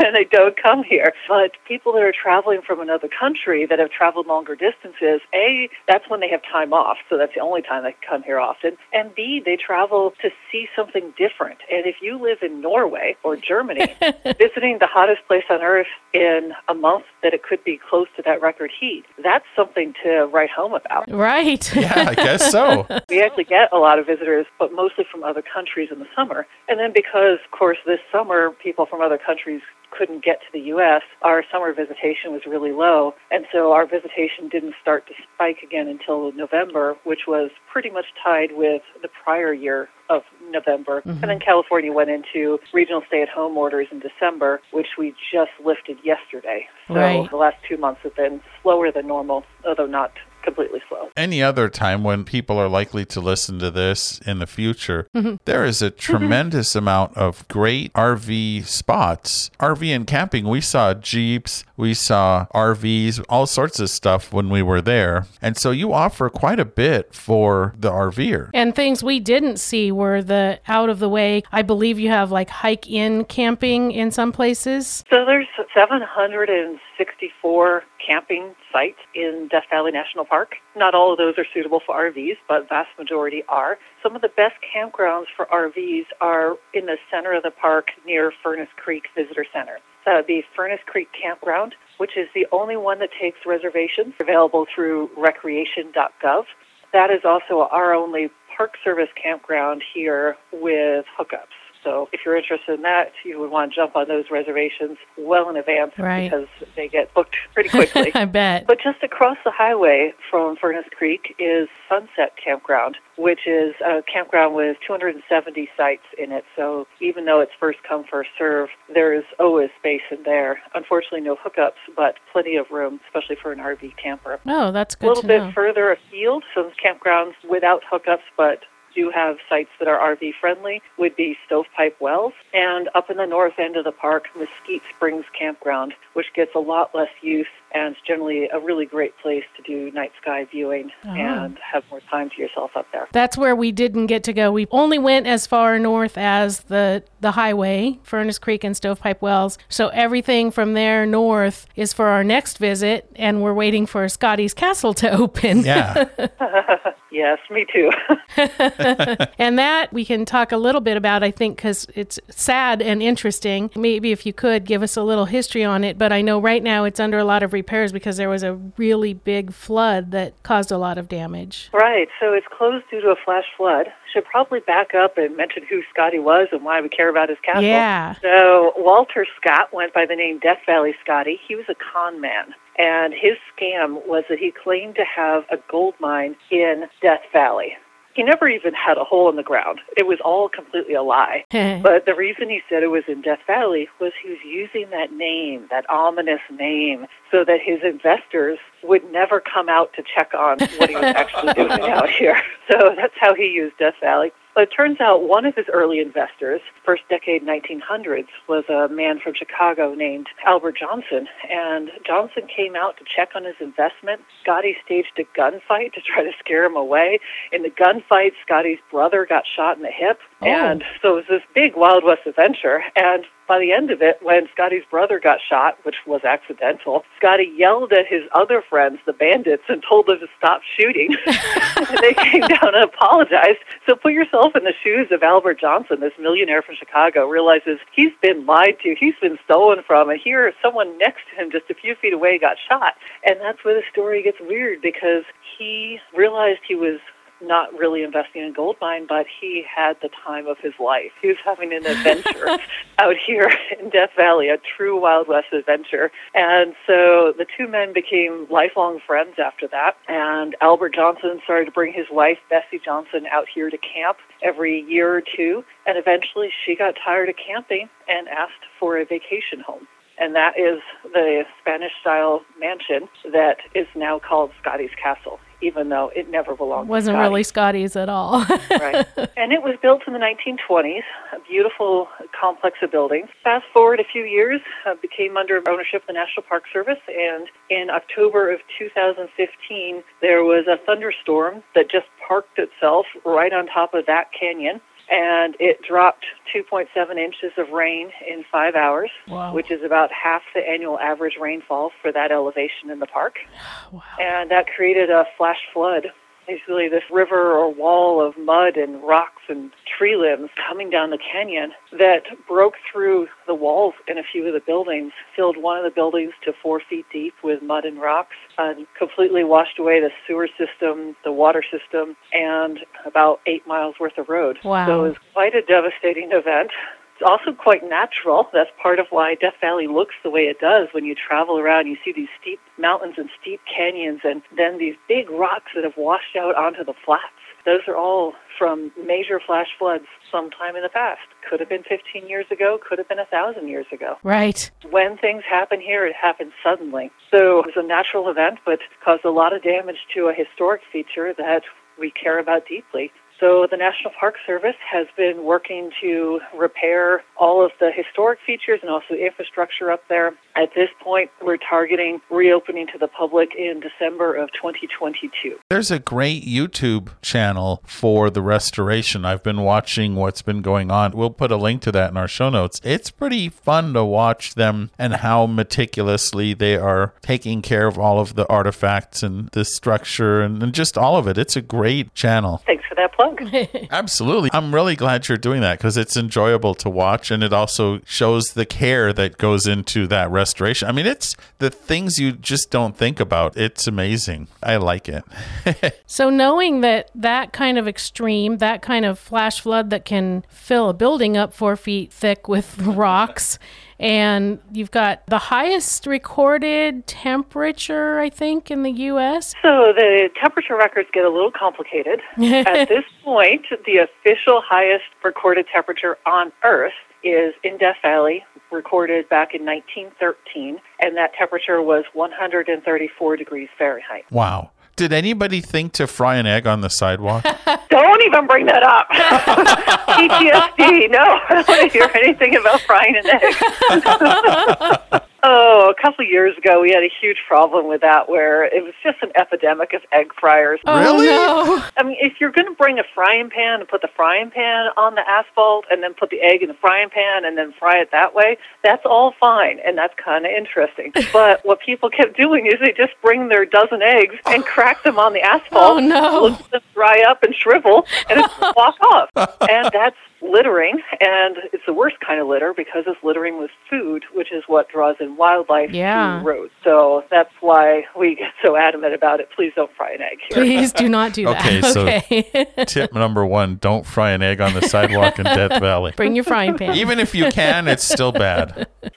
and they don't come here. But people that are traveling from another country that have traveled longer distances, A, that's when they have time off, so that's the only time they come here often. And B, they travel to see something different. And if you live in Norway or Germany, visiting the hottest place on earth in a month that it could be close to that record heat, that's something to write home about. Right. Yeah, I guess so. We actually get a lot of visitors, but mostly from other countries in the summer. And then because, of course, this summer people from other countries couldn't get to the U.S., our summer visitation was really low. And so our visitation didn't start to spike again until November, which was pretty much tied with the prior year of November. And mm-hmm. then California went into regional stay at home orders in December, which we just lifted yesterday. So Right. the last two months have been slower than normal, although not completely slow. Any other time when people are likely to listen to this in the future, mm-hmm. there is a mm-hmm. tremendous amount of great RV spots. RV and camping, we saw Jeeps, we saw RVs, all sorts of stuff when we were there. And so you offer quite a bit for the RVer. And things we didn't see were the out of the way. I believe you have like hike in camping in some places. So there's 764 camping sites in Death Valley National Park. Not all of those are suitable for RVs, but vast majority are. Some of the best campgrounds for RVs are in the center of the park near Furnace Creek Visitor Center. Uh, Would be Furnace Creek Campground, which is the only one that takes reservations, available through recreation.gov. That is also our only Park Service campground here with hookups. So if you're interested in that, you would want to jump on those reservations well in advance Right. because they get booked pretty quickly. I bet. But just across the highway from Furnace Creek is Sunset Campground, which is a campground with 270 sites in it. So even though it's first come, first serve, there is always space in there. Unfortunately, no hookups, but plenty of room, especially for an RV camper. Oh, that's good. A little bit know. further afield, some campgrounds without hookups, but do have sites that are RV friendly would be Stovepipe Wells and up in the north end of the park, Mesquite Springs Campground, which gets a lot less use and is generally a really great place to do night sky viewing oh. and have more time to yourself up there. That's where we didn't get to go. We only went as far north as the the highway, Furnace Creek and Stovepipe Wells. So everything from there north is for our next visit, and we're waiting for Scotty's Castle to open. Yeah. Yes, me too. And that we can talk a little bit about, I think, because it's sad and interesting. Maybe if you could give us a little history on it. But I know right now it's under a lot of repairs because there was a really big flood that caused a lot of damage. right, so it's closed due to a flash flood. Should probably back up and mention who Scotty was and why we care about his castle. Yeah. So Walter Scott went by the name Death Valley Scotty. He was a con man. And his scam was that he claimed to have a gold mine in Death Valley. He never even had a hole in the ground. It was all completely a lie. But the reason he said it was in Death Valley was he was using that name, that ominous name, so that his investors would never come out to check on what he was actually doing out here. So that's how he used Death Valley. But it turns out one of his early investors, first decade 1900s, was a man from Chicago named Albert Johnson. And Johnson came out to check on his investment. Scotty staged a gunfight to try to scare him away. In the gunfight, Scotty's brother got shot in the hip. Oh. And so it was this big Wild West adventure. And by the end of it, when Scotty's brother got shot, which was accidental, Scotty yelled at his other friends, the bandits, and told them to stop shooting. and they came down and apologized. So put yourself in the shoes of Albert Johnson, this millionaire from Chicago, realizes he's been lied to, he's been stolen from, and here someone next to him, just a few feet away, got shot. And that's where the story gets weird because he realized he was not really investing in gold mine, but he had the time of his life. He was having an adventure out here in Death Valley, a true Wild West adventure. And so the two men became lifelong friends after that. And Albert Johnson started to bring his wife, Bessie Johnson, out here to camp every year or two. And eventually she got tired of camping and asked for a vacation home and that is the Spanish style mansion that is now called Scotty's Castle even though it never belonged Wasn't really Scotty's at all. right. And it was built in the 1920s, a beautiful complex of buildings. Fast forward a few years, uh, became under ownership of the National Park Service, and in October of 2015, there was a thunderstorm that just parked itself right on top of that canyon and it dropped 2.7 inches of rain in five hours, Wow. which is about half the annual average rainfall for that elevation in the park. Wow. And that created a flash flood. Basically, this river or wall of mud and rocks and tree limbs coming down the canyon that broke through the walls in a few of the buildings, filled one of the buildings to four feet deep with mud and rocks, and completely washed away the sewer system, the water system, and about eight miles worth of road. Wow. So it was quite a devastating event. It's also quite natural. That's part of why Death Valley looks the way it does. When you travel around, you see these steep mountains and steep canyons, and then these big rocks that have washed out onto the flats. Those are all from major flash floods sometime in the past. Could have been 15 years ago, could have been a thousand years ago. Right. When things happen here, it happens suddenly. So it was a natural event, but caused a lot of damage to a historic feature that we care about deeply. So the National Park Service has been working to repair all of the historic features and also the infrastructure up there. At this point, we're targeting reopening to the public in December of 2022. There's a great YouTube channel for the restoration. I've been watching what's been going on. We'll put a link to that in our show notes. It's pretty fun to watch them and how meticulously they are taking care of all of the artifacts and the structure and, and just all of it. It's a great channel. Thanks for that plug. Absolutely. I'm really glad you're doing that because it's enjoyable to watch and it also shows the care that goes into that restoration. I mean, it's the things you just don't think about. It's amazing. I like it. So knowing that that kind of extreme, that kind of flash flood that can fill a building up four feet thick with rocks, and you've got the highest recorded temperature, I think, in the U.S. So the temperature records get a little complicated. At this point, the official highest recorded temperature on Earth is in Death Valley, recorded back in 1913, and that temperature was 134 degrees Fahrenheit. wow. Did anybody think to fry an egg on the sidewalk? Don't even bring that up. PTSD. No, I don't want to hear anything about frying an egg. oh, a couple of years ago, we had a huge problem with that where it was just an epidemic of egg fryers. Oh, really? Oh, no. I mean, if you're going to bring a frying pan and put the frying pan on the asphalt and then put the egg in the frying pan and then fry it that way, that's all fine and that's kind of interesting. But what people kept doing is they just bring their dozen eggs and oh. crack them on the asphalt, Oh, no. let them dry up and shrivel, and just walk off. And that's littering, and it's the worst kind of litter because it's littering with food, which is what draws in wildlife Yeah. to roads. So that's why we get so adamant about it. Please don't fry an egg here. Please do not do Okay, that. so- Tip number one don't fry an egg on the sidewalk in Death Valley. Bring your frying pan. Even if you can, it's still bad.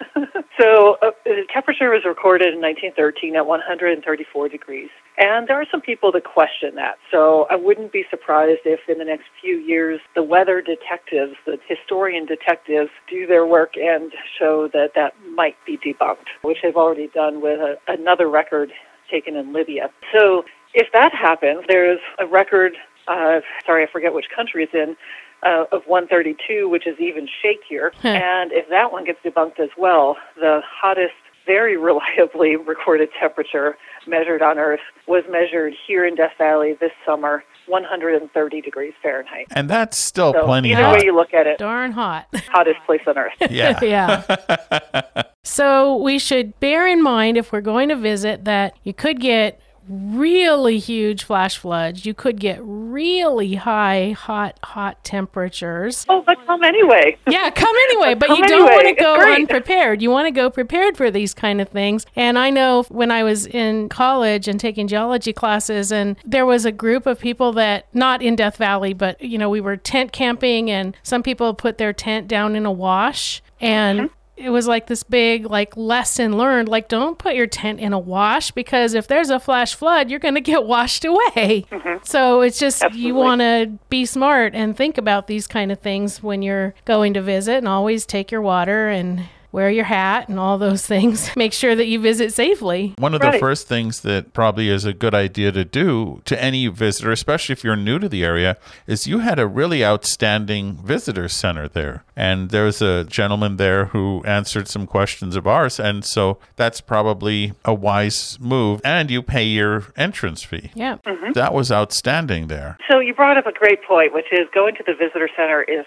So uh, the temperature was recorded in 1913 at 134 degrees. And there are some people that question that. So I wouldn't be surprised if in the next few years the weather detectives, the historian detectives, do their work and show that that might be debunked, which they've already done with a, another record taken in Libya. So if that happens, there's a record, uh, sorry, I forget which country it's in, uh, of 132, which is even shakier. and if that one gets debunked as well, the hottest, very reliably recorded temperature measured on Earth was measured here in Death Valley this summer 130 degrees Fahrenheit. And that's still So plenty either hot. way you look at it, Darn hot. hottest place on earth. yeah. yeah. so we should bear in mind if we're going to visit that you could get really huge flash floods. You could get really high, hot, hot temperatures. Oh, but come anyway. Yeah, come anyway, but Come you don't anyway. want to go unprepared. You want to go prepared for these kind of things. And I know when I was in college and taking geology classes, and there was a group of people that, not in Death Valley, but, you know, we were tent camping, and some people put their tent down in a wash. And Mm-hmm. It was like this big like lesson learned like don't put your tent in a wash because if there's a flash flood you're going to get washed away so it's just Mm-hmm. Absolutely. you want to be smart and think about these kind of things when you're going to visit and always take your water and wear your hat and all those things make sure that you visit safely One of the first things that probably is a good idea to do to any visitor, especially if you're new to the area, is you had a really outstanding visitor center there. And there was a gentleman there who answered some questions of ours. And so that's probably a wise move. And you pay your entrance fee. yeah mm-hmm. That was outstanding there. So you brought up a great point, which is going to the visitor center is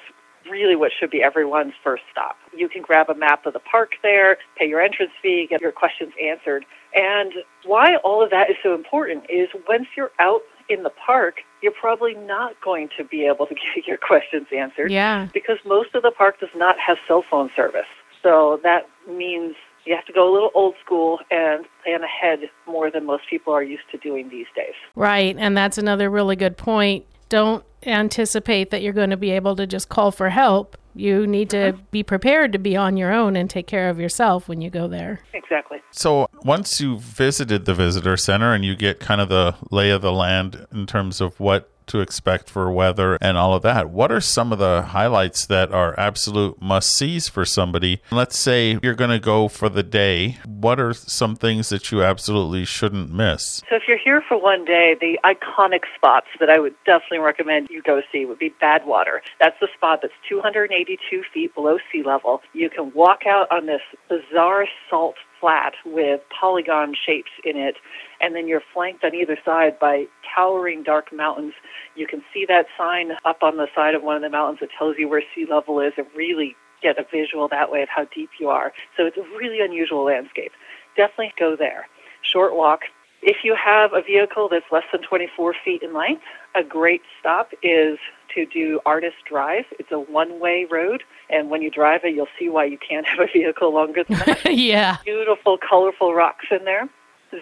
really what should be everyone's first stop. You can grab a map of the park there, pay your entrance fee, get your questions answered. And why all of that is so important is once you're out in the park, you're probably not going to be able to get your questions answered yeah because most of the park does not have cell phone service. So that means you have to go a little old school and plan ahead more than most people are used to doing these days. right and that's another really good point don't anticipate that you're going to be able to just call for help. You need to uh-huh. be prepared to be on your own and take care of yourself when you go there. Exactly. So once you've visited the visitor center and you get kind of the lay of the land in terms of what to expect for weather and all of that, what are some of the highlights that are absolute must sees for somebody? Let's say you're going to go for the day. What are some things that you absolutely shouldn't miss? So if you're here for one day, the iconic spots that I would definitely recommend you go see would be Badwater. That's the spot that's 282 feet below sea level. You can walk out on this bizarre salt flat with polygon shapes in it, and then you're flanked on either side by towering dark mountains. You can see that sign up on the side of one of the mountains that tells you where sea level is and really get a visual that way of how deep you are. So it's a really unusual landscape. Definitely go there. Short walk. If you have a vehicle that's less than 24 feet in length, a great stop is to do Artist Drive. It's a one-way road, and when you drive it, you'll see why you can't have a vehicle longer than that yeah beautiful, colorful rocks in there.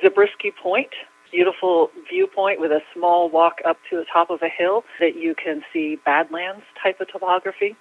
Zabriskie Point, beautiful viewpoint with a small walk up to the top of a hill that you can see Badlands type of topography.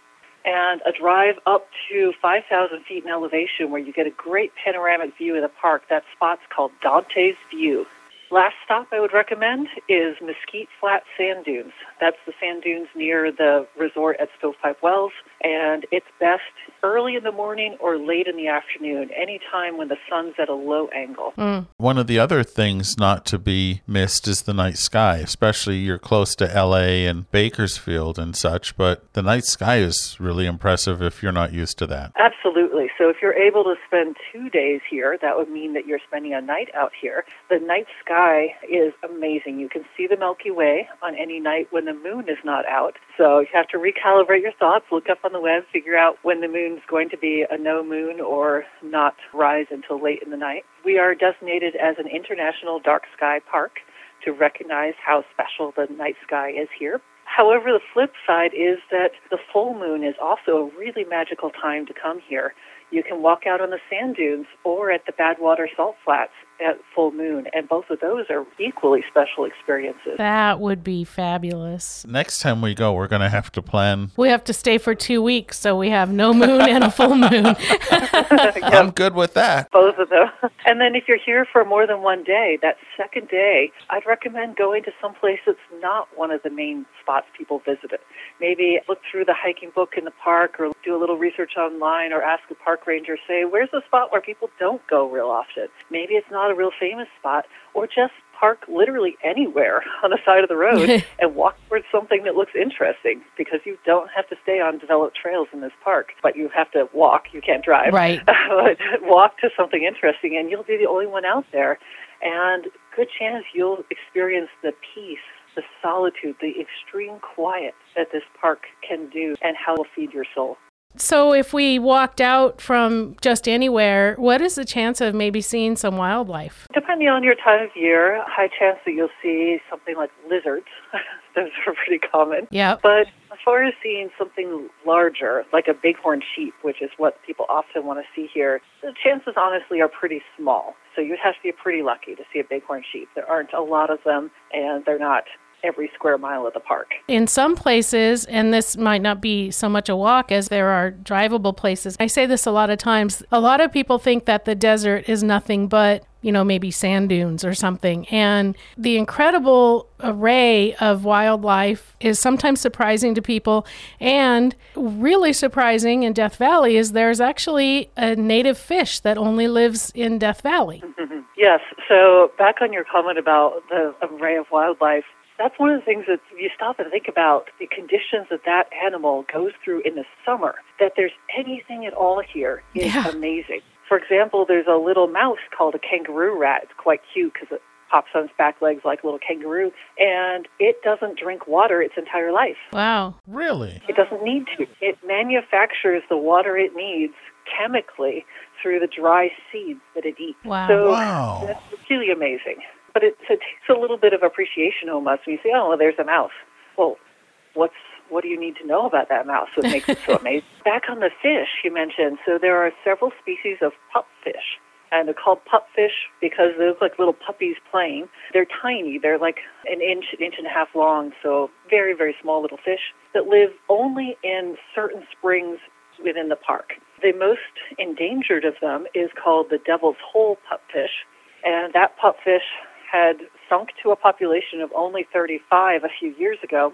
And a drive up to 5,000 feet in elevation where you get a great panoramic view of the park. That spot's called Dante's View. Last stop I would recommend is Mesquite Flat Sand Dunes. That's the sand dunes near the resort at Stovepipe Wells, and it's best early in the morning or late in the afternoon, anytime when the sun's at a low angle. Mm. One of the other things not to be missed is the night sky, especially you're close to LA and Bakersfield and such, but the night sky is really impressive if you're not used to that. Absolutely. So if you're able to spend two days here, that would mean that you're spending a night out here. The night sky is amazing. You can see the Milky Way on any night when the moon is not out. So you have to recalibrate your thoughts, look up on the web, figure out when the moon's going to be a no moon or not rise until late in the night. We are designated as an international dark sky park to recognize how special the night sky is here. However, the flip side is that the full moon is also a really magical time to come here. You can walk out on the sand dunes or at the Badwater Salt Flats at full moon, and both of those are equally special experiences. That would be fabulous. Next time we go, we're going to have to plan. We have to stay for two weeks, so we have no moon and a full moon. I'm good with that. Both of them. And then if you're here for more than one day, that second day, I'd recommend going to some place that's not one of the main spots people visited. Maybe look through the hiking book in the park or do a little research online or ask a park ranger, say, where's a spot where people don't go real often? Maybe it's not a real famous spot or just park literally anywhere on the side of the road and walk towards something that looks interesting because you don't have to stay on developed trails in this park, but you have to walk. You can't drive. Right. But walk to something interesting and you'll be the only one out there. And good chance you'll experience the peace the solitude, the extreme quiet that this park can do, and how it will feed your soul. So, if we walked out from just anywhere, what is the chance of maybe seeing some wildlife? Depending on your time of year, high chance that you'll see something like lizards. Those are pretty common. Yeah. But as far as seeing something larger, like a bighorn sheep, which is what people often want to see here, the chances honestly are pretty small. So you'd have to be pretty lucky to see a bighorn sheep. There aren't a lot of them, and they're not every square mile of the park. In some places, and this might not be so much a walk as there are drivable places, I say this a lot of times. A lot of people think that the desert is nothing but you know, maybe sand dunes or something. And the incredible array of wildlife is sometimes surprising to people. And really surprising in Death Valley is there's actually a native fish that only lives in Death Valley. Mm-hmm. Yes. So, back on your comment about the array of wildlife, that's one of the things that you stop and think about the conditions that that animal goes through in the summer. That there's anything at all here is Yeah. amazing. For example, there's a little mouse called a kangaroo rat. It's quite cute because it hops on its back legs like a little kangaroo, and it doesn't drink water its entire life. Wow. Really? It doesn't need to. It manufactures the water it needs chemically through the dry seeds that it eats. Wow. So Wow. that's really amazing. But it, it takes a little bit of appreciation almost when you say, "Oh, well, there's a mouse." Well, what's what do you need to know about that mouse that makes it so amazing? Back on the fish you mentioned, so there are several species of pupfish. And they're called pupfish because they look like little puppies playing. They're tiny. They're like an inch, inch and a half long, so very, very small little fish that live only in certain springs within the park. The most endangered of them is called the Devil's Hole pupfish, and that pupfish had sunk to a population of only 35 a few years ago.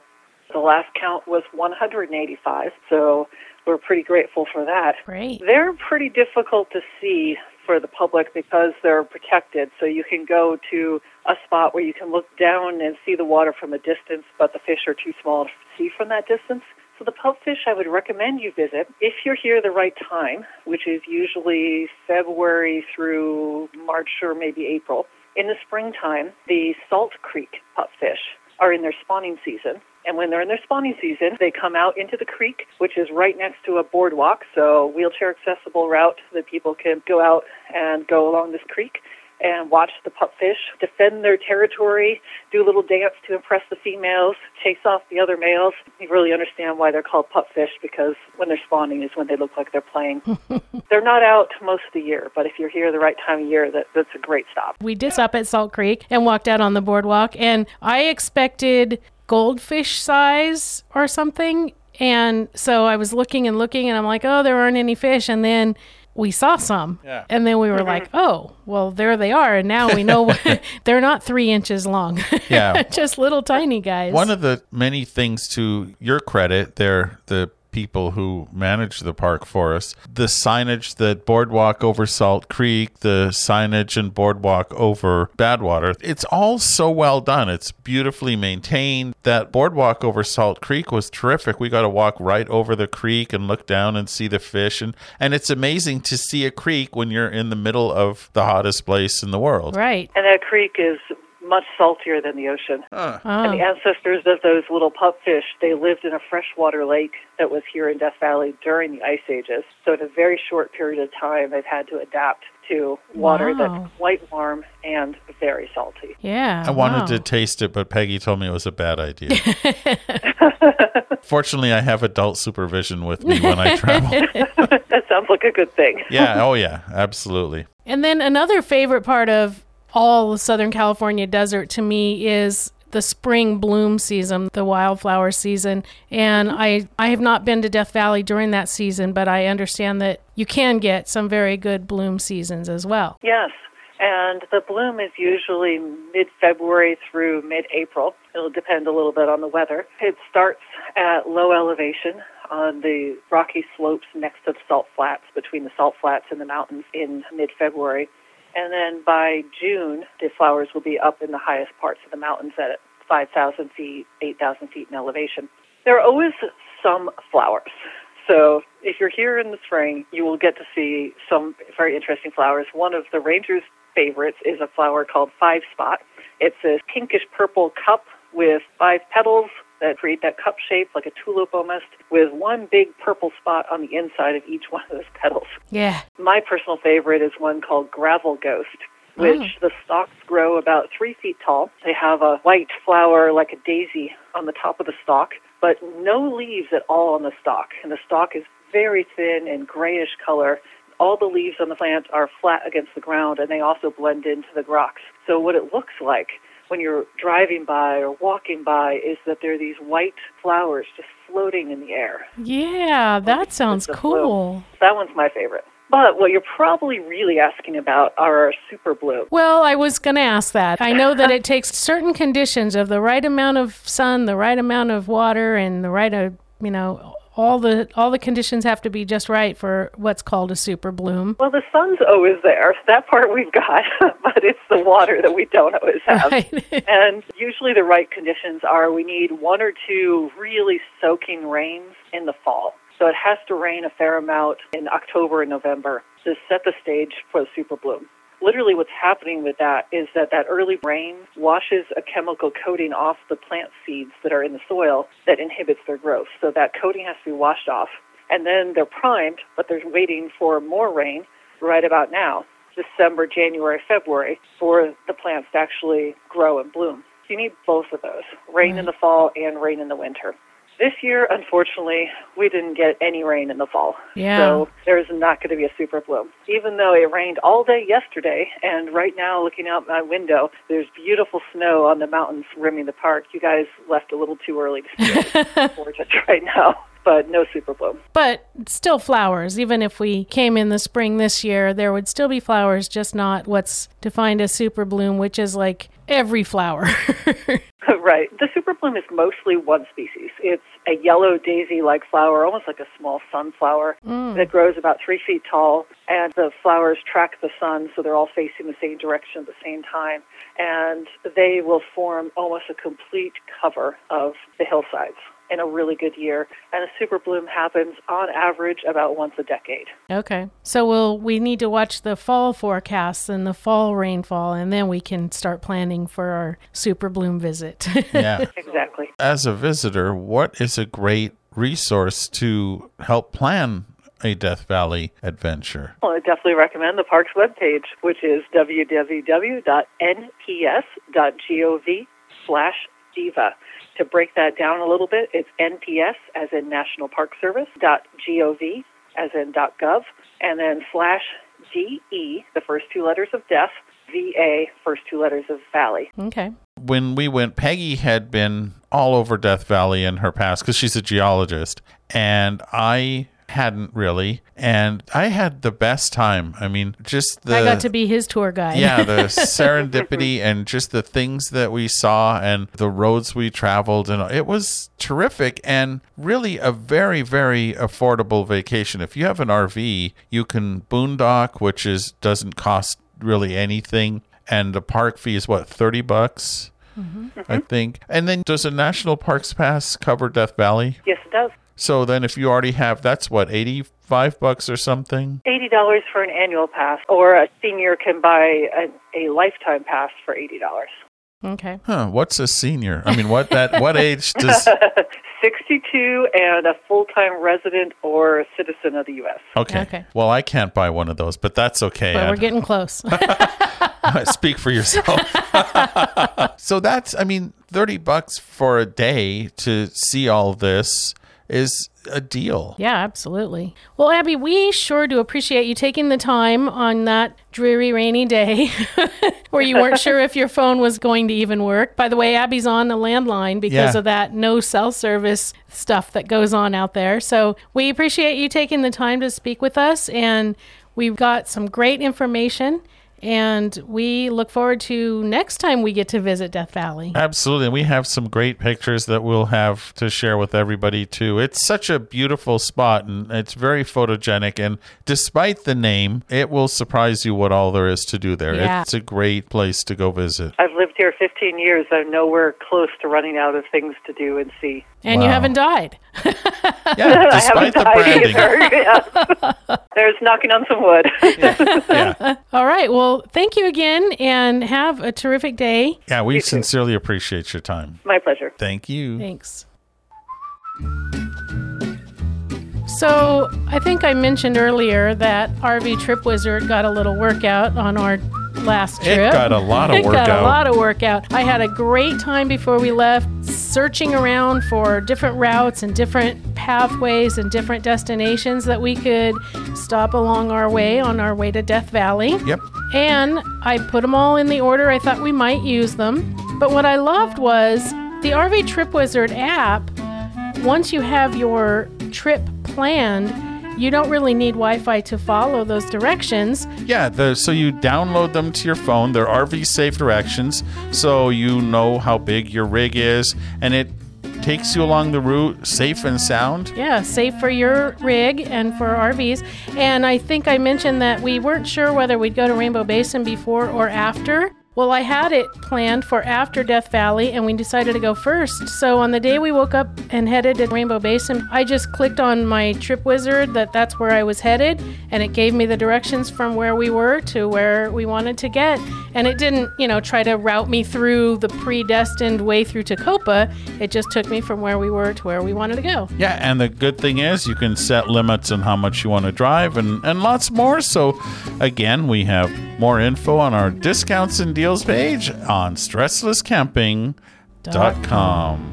The last count was 185, so we're pretty grateful for that. Great. They're pretty difficult to see for the public because they're protected. So you can go to a spot where you can look down and see the water from a distance, but the fish are too small to see from that distance. So the pupfish I would recommend you visit if you're here the right time, which is usually February through March or maybe April. In the springtime, the Salt Creek pupfish are in their spawning season. And when they're in their spawning season, they come out into the creek, which is right next to a boardwalk, so wheelchair accessible route that people can go out and go along this creek and watch the pupfish defend their territory, do a little dance to impress the females, chase off the other males. You really understand why they're called pupfish because when they're spawning is when they look like they're playing. they're not out most of the year, but if you're here the right time of year, that, that's a great stop. We did stop at Salt Creek and walked out on the boardwalk, and I expected goldfish size or something. And so I was looking and looking, and I'm like, oh, there aren't any fish. And then we saw some. Yeah. And then we were like, oh, well, there they are. And now we know they're not three inches long. Yeah. Just little tiny guys. One of the many things to your credit, they're the people who manage the park for us. The signage that boardwalk over Salt Creek, the signage and boardwalk over Badwater, it's all so well done. It's beautifully maintained. That boardwalk over Salt Creek was terrific. We got to walk right over the creek and look down and see the fish and and it's amazing to see a creek when you're in the middle of the hottest place in the world. right. And that creek is much saltier than the ocean. Huh. Oh. And Oh, the ancestors of those little pupfish, they lived in a freshwater lake that was here in Death Valley during the ice ages. So in a very short period of time, they've had to adapt to water Wow. that's quite warm and very salty. yeah. I wanted wow. to taste it, but Peggy told me it was a bad idea. Fortunately, I have adult supervision with me when I travel. that sounds like a good thing. Yeah, oh yeah, absolutely. And then another favorite part of all the Southern California desert to me is the spring bloom season, the wildflower season. And I, I have not been to Death Valley during that season, but I understand that you can get some very good bloom seasons as well. Yes. And the bloom is usually mid February through mid April. It'll depend a little bit on the weather. It starts at low elevation on the rocky slopes next to the salt flats, between the salt flats and the mountains in mid February. And then by June, the flowers will be up in the highest parts of the mountains at 5,000 feet, 8,000 feet in elevation. There are always some flowers. So if you're here in the spring, you will get to see some very interesting flowers. One of the ranger's favorites is a flower called Five Spot. It's a pinkish purple cup with five petals that create that cup shape like a tulip almost, with one big purple spot on the inside of each one of those petals. Yeah. My personal favorite is one called Gravel Ghost, which oh. the stalks grow about three feet tall. They have a white flower like a daisy on the top of the stalk, but no leaves at all on the stalk. And the stalk is very thin and grayish color. All the leaves on the plant are flat against the ground and they also blend into the rocks. So what it looks like when you're driving by or walking by is that there are these white flowers just floating in the air. Yeah, that sounds cool. That one's my favorite. But what you're probably really asking about are our super bloom. Well, I was going to ask that. I know that it takes certain conditions of the right amount of sun, the right amount of water, and the right, uh, you know, all the all the conditions have to be just right for what's called a super bloom. Well, the sun's always there. That part we've got, but it's the water that we don't always have. Right. And usually the right conditions are we need one or two really soaking rains in the fall. So it has to rain a fair amount in October and November to set the stage for the super bloom. Literally what's happening with that is that that early rain washes a chemical coating off the plant seeds that are in the soil that inhibits their growth. So that coating has to be washed off. And then they're primed, but they're waiting for more rain right about now, December, January, February, for the plants to actually grow and bloom. So you need both of those, rain in the fall and rain in the winter. This year, unfortunately, we didn't get any rain in the fall. Yeah. So there's not going to be a super bloom. Even though it rained all day yesterday, and right now, looking out my window, there's beautiful snow on the mountains rimming the park. You guys left a little too early to see it gorgeous right now, but no super bloom. But still flowers. Even if we came in the spring this year, there would still be flowers, just not what's defined as super bloom, which is like every flower. right. The super bloom is mostly one species. It's a yellow daisy-like flower, almost like a small sunflower, mm. that grows about three feet tall, and the flowers track the sun, so they're all facing the same direction at the same time, and they will form almost a complete cover of the hillsides in a really good year. And a super bloom happens on average about once a decade. okay. So we'll we need to watch the fall forecasts and the fall rainfall and then we can start planning for our super bloom visit. Yeah. Exactly. As a visitor, what is a great resource to help plan a Death Valley adventure? Well, I definitely recommend the park's webpage, which is www.nps.gov slash deva. To break that down a little bit, it's NPS as in National Park Service dot gov as in dot gov, and then slash DE, the first two letters of death, VA, first two letters of valley. okay. when we went, Peggy had been all over Death Valley in her past because she's a geologist, and I hadn't really, and I had the best time. I mean, just the I got to be his tour guide. yeah, the serendipity and just the things that we saw and the roads we traveled, and it was terrific and really a very, very affordable vacation. If you have an RV, you can boondock, which is doesn't cost really anything, and the park fee is what thirty bucks. Mm-hmm. I think. And then does a national parks pass cover Death Valley? Yes, it does. So then if you already have that's what 85 bucks or something. $80 for an annual pass, or a senior can buy a, a lifetime pass for $80. Okay. Huh, what's a senior? I mean, what that what age does 62 and a full-time resident or a citizen of the U.S. Okay. Okay. Well, I can't buy one of those, but that's okay. But we're getting close. Speak for yourself. so that's, I mean, 30 bucks for a day to see all this is a deal. Yeah, absolutely. Well, Abby, we sure do appreciate you taking the time on that dreary, rainy day where you weren't sure if your phone was going to even work. By the way, Abby's on the landline because Yeah. of that no cell service stuff that goes on out there. So we appreciate you taking the time to speak with us, and we've got some great information. And we look forward to next time we get to visit Death Valley. Absolutely. And we have some great pictures that we'll have to share with everybody too. It's such a beautiful spot and it's very photogenic. And despite the name, it will surprise you what all there is to do there. Yeah. It's a great place to go visit. I've lived lived here 15 years, I'm nowhere close to running out of things to do and see. And you haven't died. Yeah, I despite haven't the died branding. either. Yeah. There's knocking on some wood. Yeah. All right. Well, thank you again and have a terrific day. yeah, we sincerely appreciate your time. My pleasure. Thank you. Thanks. So, I think I mentioned earlier that RV Trip Wizard got a little workout on our last It trip. got a lot of it got a lot of workout. I had a great time before we left, searching around for different routes and different pathways and different destinations that we could stop along our way on our way to Death Valley. Yep. And I put them all in the order I thought we might use them. But what I loved was the RV Trip Wizard app. Once you have your trip planned, you don't really need Wi Fi to follow those directions. Yeah, the, so you download them to your phone. They're RV safe directions, so you know how big your rig is, and it takes you along the route safe and sound. Yeah, safe for your rig and for RVs. And I think I mentioned that we weren't sure whether we'd go to Rainbow Basin before or after. Well, I had it planned for after Death Valley, and we decided to go first. So on the day we woke up and headed to Rainbow Basin, I just clicked on my trip wizard that that's where I was headed, and it gave me the directions from where we were to where we wanted to get. And it didn't, you know, try to route me through the predestined way through Tecopa. It just took me from where we were to where we wanted to go. Yeah, and the good thing is you can set limits on how much you want to drive and, and lots more. So, again, we have more info on our discounts and deals page on stresslesscamping.com.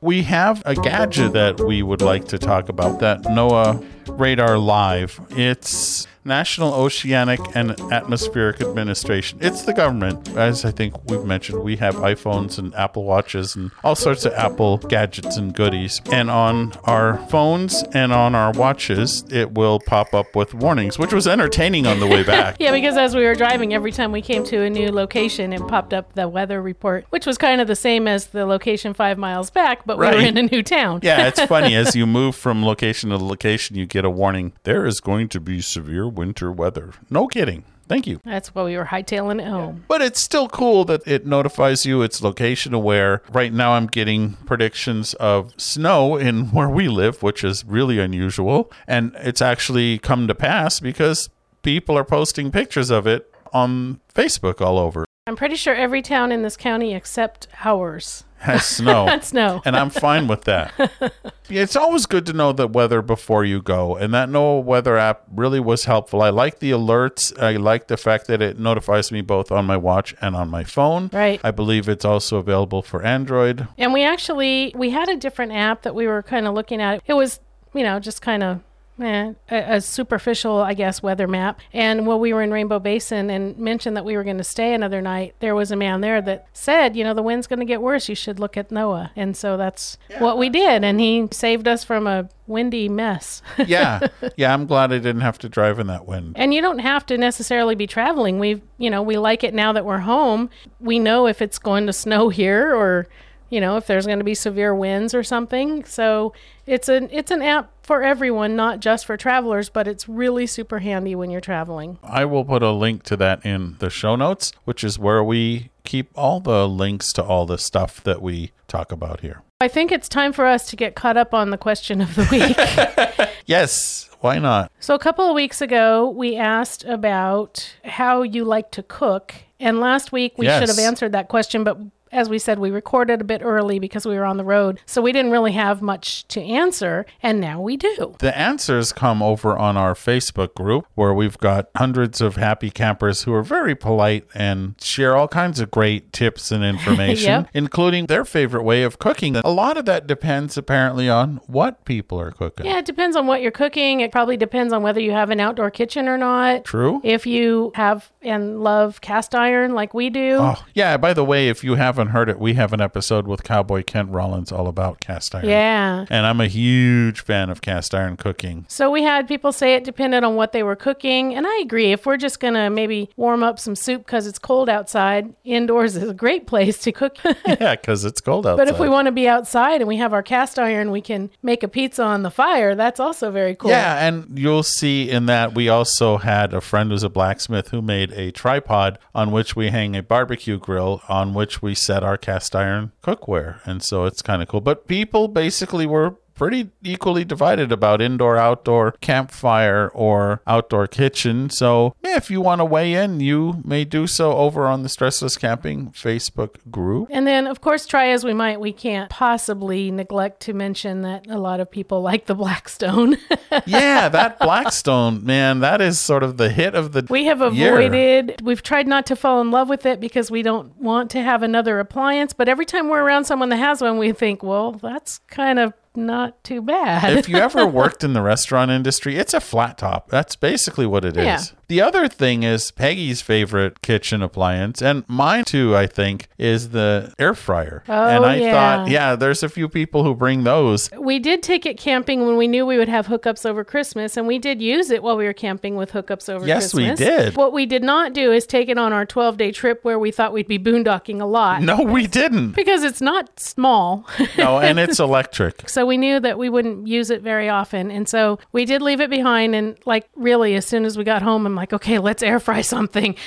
We have a gadget that we would like to talk about that NOAA Radar Live. It's National Oceanic and Atmospheric Administration. It's the government. As I think we've mentioned, we have iPhones and Apple Watches and all sorts of Apple gadgets and goodies. And on our phones and on our watches, it will pop up with warnings, which was entertaining on the way back. Yeah, because as we were driving, every time we came to a new location, it popped up the weather report, which was kind of the same as the location five miles back, but we were in a new town. Yeah, it's funny. As you move from location to location, you get a warning. There is going to be severe winter weather. No kidding. Thank you. That's why we were hightailing it home. But it's still cool that it notifies you it's location aware. Right now, I'm getting predictions of snow in where we live, which is really unusual. And it's actually come to pass because people are posting pictures of it on Facebook all over. I'm pretty sure every town in this county except ours Has snow. had snow. and I'm fine with that. It's always good to know the weather before you go, and that NOAA weather app really was helpful. I like the alerts. I like the fact that it notifies me both on my watch and on my phone. Right. I believe it's also available for Android. And we actually we had a different app that we were kind of looking at. It was, you know, just kind of eh, a, a superficial, I guess, weather map. And while we were in Rainbow Basin and mentioned that we were going to stay another night, there was a man there that said, you know, the wind's going to get worse. You should look at NOAA. And so that's what we did. And he saved us from a windy mess. Yeah, yeah. I'm glad I didn't have to drive in that wind. And you don't have to necessarily be traveling. We, you know, we like it now that we're home. We know if it's going to snow here or, you know, if there's going to be severe winds or something. So it's an it's an app for everyone, not just for travelers, but it's really super handy when you're traveling. I will put a link to that in the show notes, which is where we keep all the links to all the stuff that we talk about here. I think it's time for us to get caught up on the question of the week. Yes, why not? So, a couple of weeks ago, we asked about how you like to cook. And last week, we Yes. should have answered that question, but as we said, we recorded a bit early because we were on the road. So, we didn't really have much to answer. And now we do. The answers come over on our Facebook group where we've got hundreds of happy campers who are very polite and share all kinds of great tips and information, Yep. including their favorite way of cooking. A lot of that depends apparently on what people are cooking. Yeah, it depends on what you're cooking. It probably depends on whether you have an outdoor kitchen or not. True. If you have and love cast iron like we do. Oh, yeah. By the way, if you have haven't heard it, we have an episode with Cowboy Kent Rollins all about cast iron. Yeah. And I'm a huge fan of cast iron cooking. So we had people say it depended on what they were cooking, and I agree. If we're just gonna maybe warm up some soup because it's cold outside, indoors is a great place to cook. yeah, because it's cold outside. but if we want to be outside and we have our cast iron, we can make a pizza on the fire. That's also very cool. Yeah, and you'll see in that we also had a friend who's a blacksmith who made a tripod on which we hang a barbecue grill on which we set our cast iron cookware. And so it's kind of cool. But people basically were pretty equally divided about indoor outdoor campfire or outdoor kitchen so yeah, if you want to weigh in you may do so over on the stressless camping facebook group And then, of course, try as we might, we can't possibly neglect to mention that a lot of people like the Blackstone. yeah that blackstone man that is sort of the hit of the we have year. avoided, we've tried not to fall in love with it because we don't want to have another appliance. But every time we're around someone that has one, we think, well, that's kind of not too bad. if you ever worked in the restaurant industry, it's a flat top. That's basically what it is. Yeah. The other thing is Peggy's favorite kitchen appliance, and mine too, I think, is the air fryer. Oh, and I yeah. thought, yeah, there's a few people who bring those. we did take it camping when we knew we would have hookups over Christmas, and we did use it while we were camping with hookups over Yes, we Christmas. did. What we did not do is take it on our 12 day trip where we thought we'd be boondocking a lot. No, we didn't. Because it's not small. No, and it's electric. so we knew that we wouldn't use it very often. And so we did leave it behind. And like, really, as soon as we got home, I'm like, okay, let's air fry something.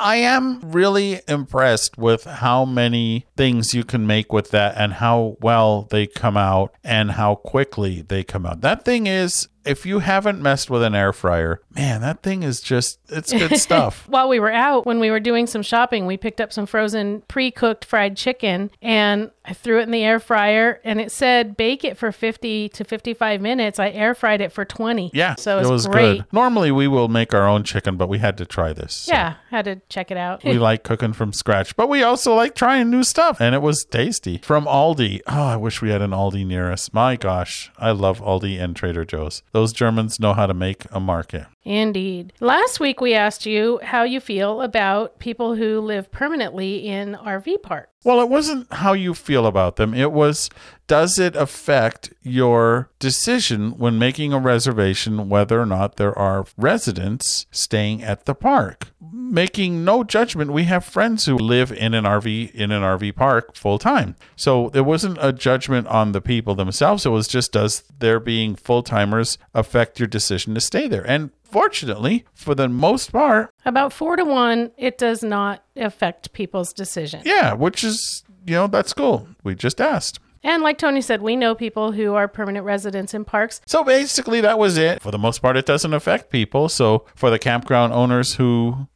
I am really impressed with how many things you can make with that and how well they come out and how quickly they come out. That thing is, if you haven't messed with an air fryer, man, that thing is just, it's good stuff. While we were out, when we were doing some shopping, we picked up some frozen pre cooked fried chicken and I threw it in the air fryer and it said bake it for 50 to 55 minutes. I air fried it for 20. Yeah, So it it was, was great. good. Normally, we will make our own chicken, but we had to try this. so Yeah, had to check it out. We like cooking from scratch, but we also like trying new stuff, and it was tasty. From Aldi. Oh, I wish we had an Aldi near us. My gosh, I love Aldi and Trader Joe's. Those Germans know how to make a market. Indeed. Last week we asked you how you feel about people who live permanently in RV parks. Well, it wasn't how you feel about them. It was does it affect your decision when making a reservation whether or not there are residents staying at the park? Making no judgment, we have friends who live in an RV in an RV park full time. So it wasn't a judgment on the people themselves. It was just does their being full timers affect your decision to stay there? And fortunately, for the most part, About four to one, it does not affect people's decision. yeah, which is, you know, that's cool. We just asked. And like Tony said, we know people who are permanent residents in parks. So basically, that was it. For the most part, it doesn't affect people. So for the campground owners who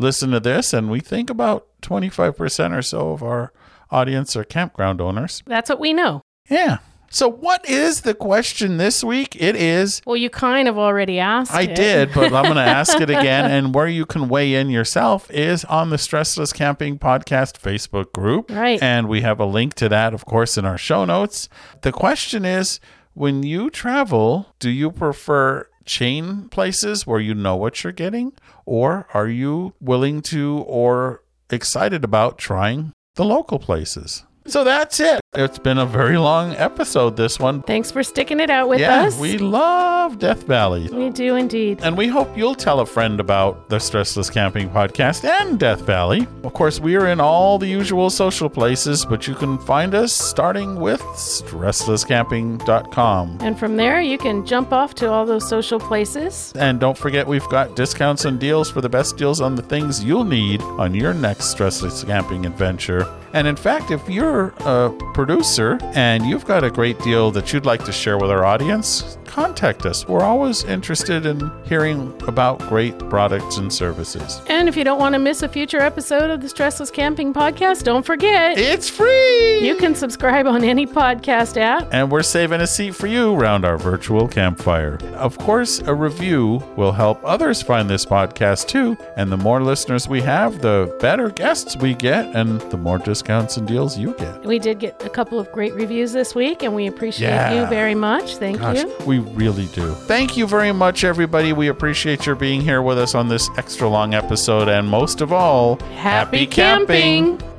listen to this, and we think about 25% or so of our audience are campground owners. That's what we know. Yeah. So what is the question this week? It is. Well, you kind of already asked. I it. did, but I'm going to ask it again. And where you can weigh in yourself is on the Stressless Camping Podcast Facebook group. Right. And we have a link to that, of course, in our show notes. The question is when you travel, do you prefer chain places where you know what you're getting? Or are you willing to or excited about trying the local places? So that's it. It's been a very long episode, this one. Thanks for sticking it out with yeah, us. we love Death Valley. we do indeed. And we hope you'll tell a friend about the Stressless Camping Podcast and Death Valley. Of course, we are in all the usual social places, but you can find us starting with stresslesscamping.com. And from there, you can jump off to all those social places. And don't forget, we've got discounts and deals for the best deals on the things you'll need on your next Stressless Camping adventure. And in fact, if you're a producer and you've got a great deal that you'd like to share with our audience, contact us. We're always interested in hearing about great products and services. And if you don't want to miss a future episode of the Stressless Camping Podcast, don't forget It's free! you can subscribe on any podcast app. and we're saving a seat for you around our virtual campfire. Of course, a review will help others find this podcast too, and the more listeners we have, the better guests we get, and the more discounts and deals you get. We did get a a couple of great reviews this week, and we appreciate yeah. you very much. Thank Gosh, you. We really do. Thank you very much, everybody. We appreciate your being here with us on this extra long episode, and most of all, happy, happy camping. camping.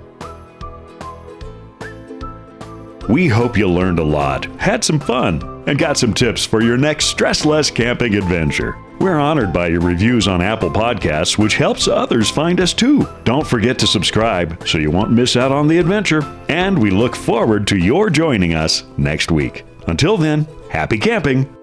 We hope you learned a lot, had some fun, and got some tips for your next stress less camping adventure. We're honored by your reviews on Apple Podcasts, which helps others find us too. Don't forget to subscribe so you won't miss out on the adventure. And we look forward to your joining us next week. Until then, happy camping!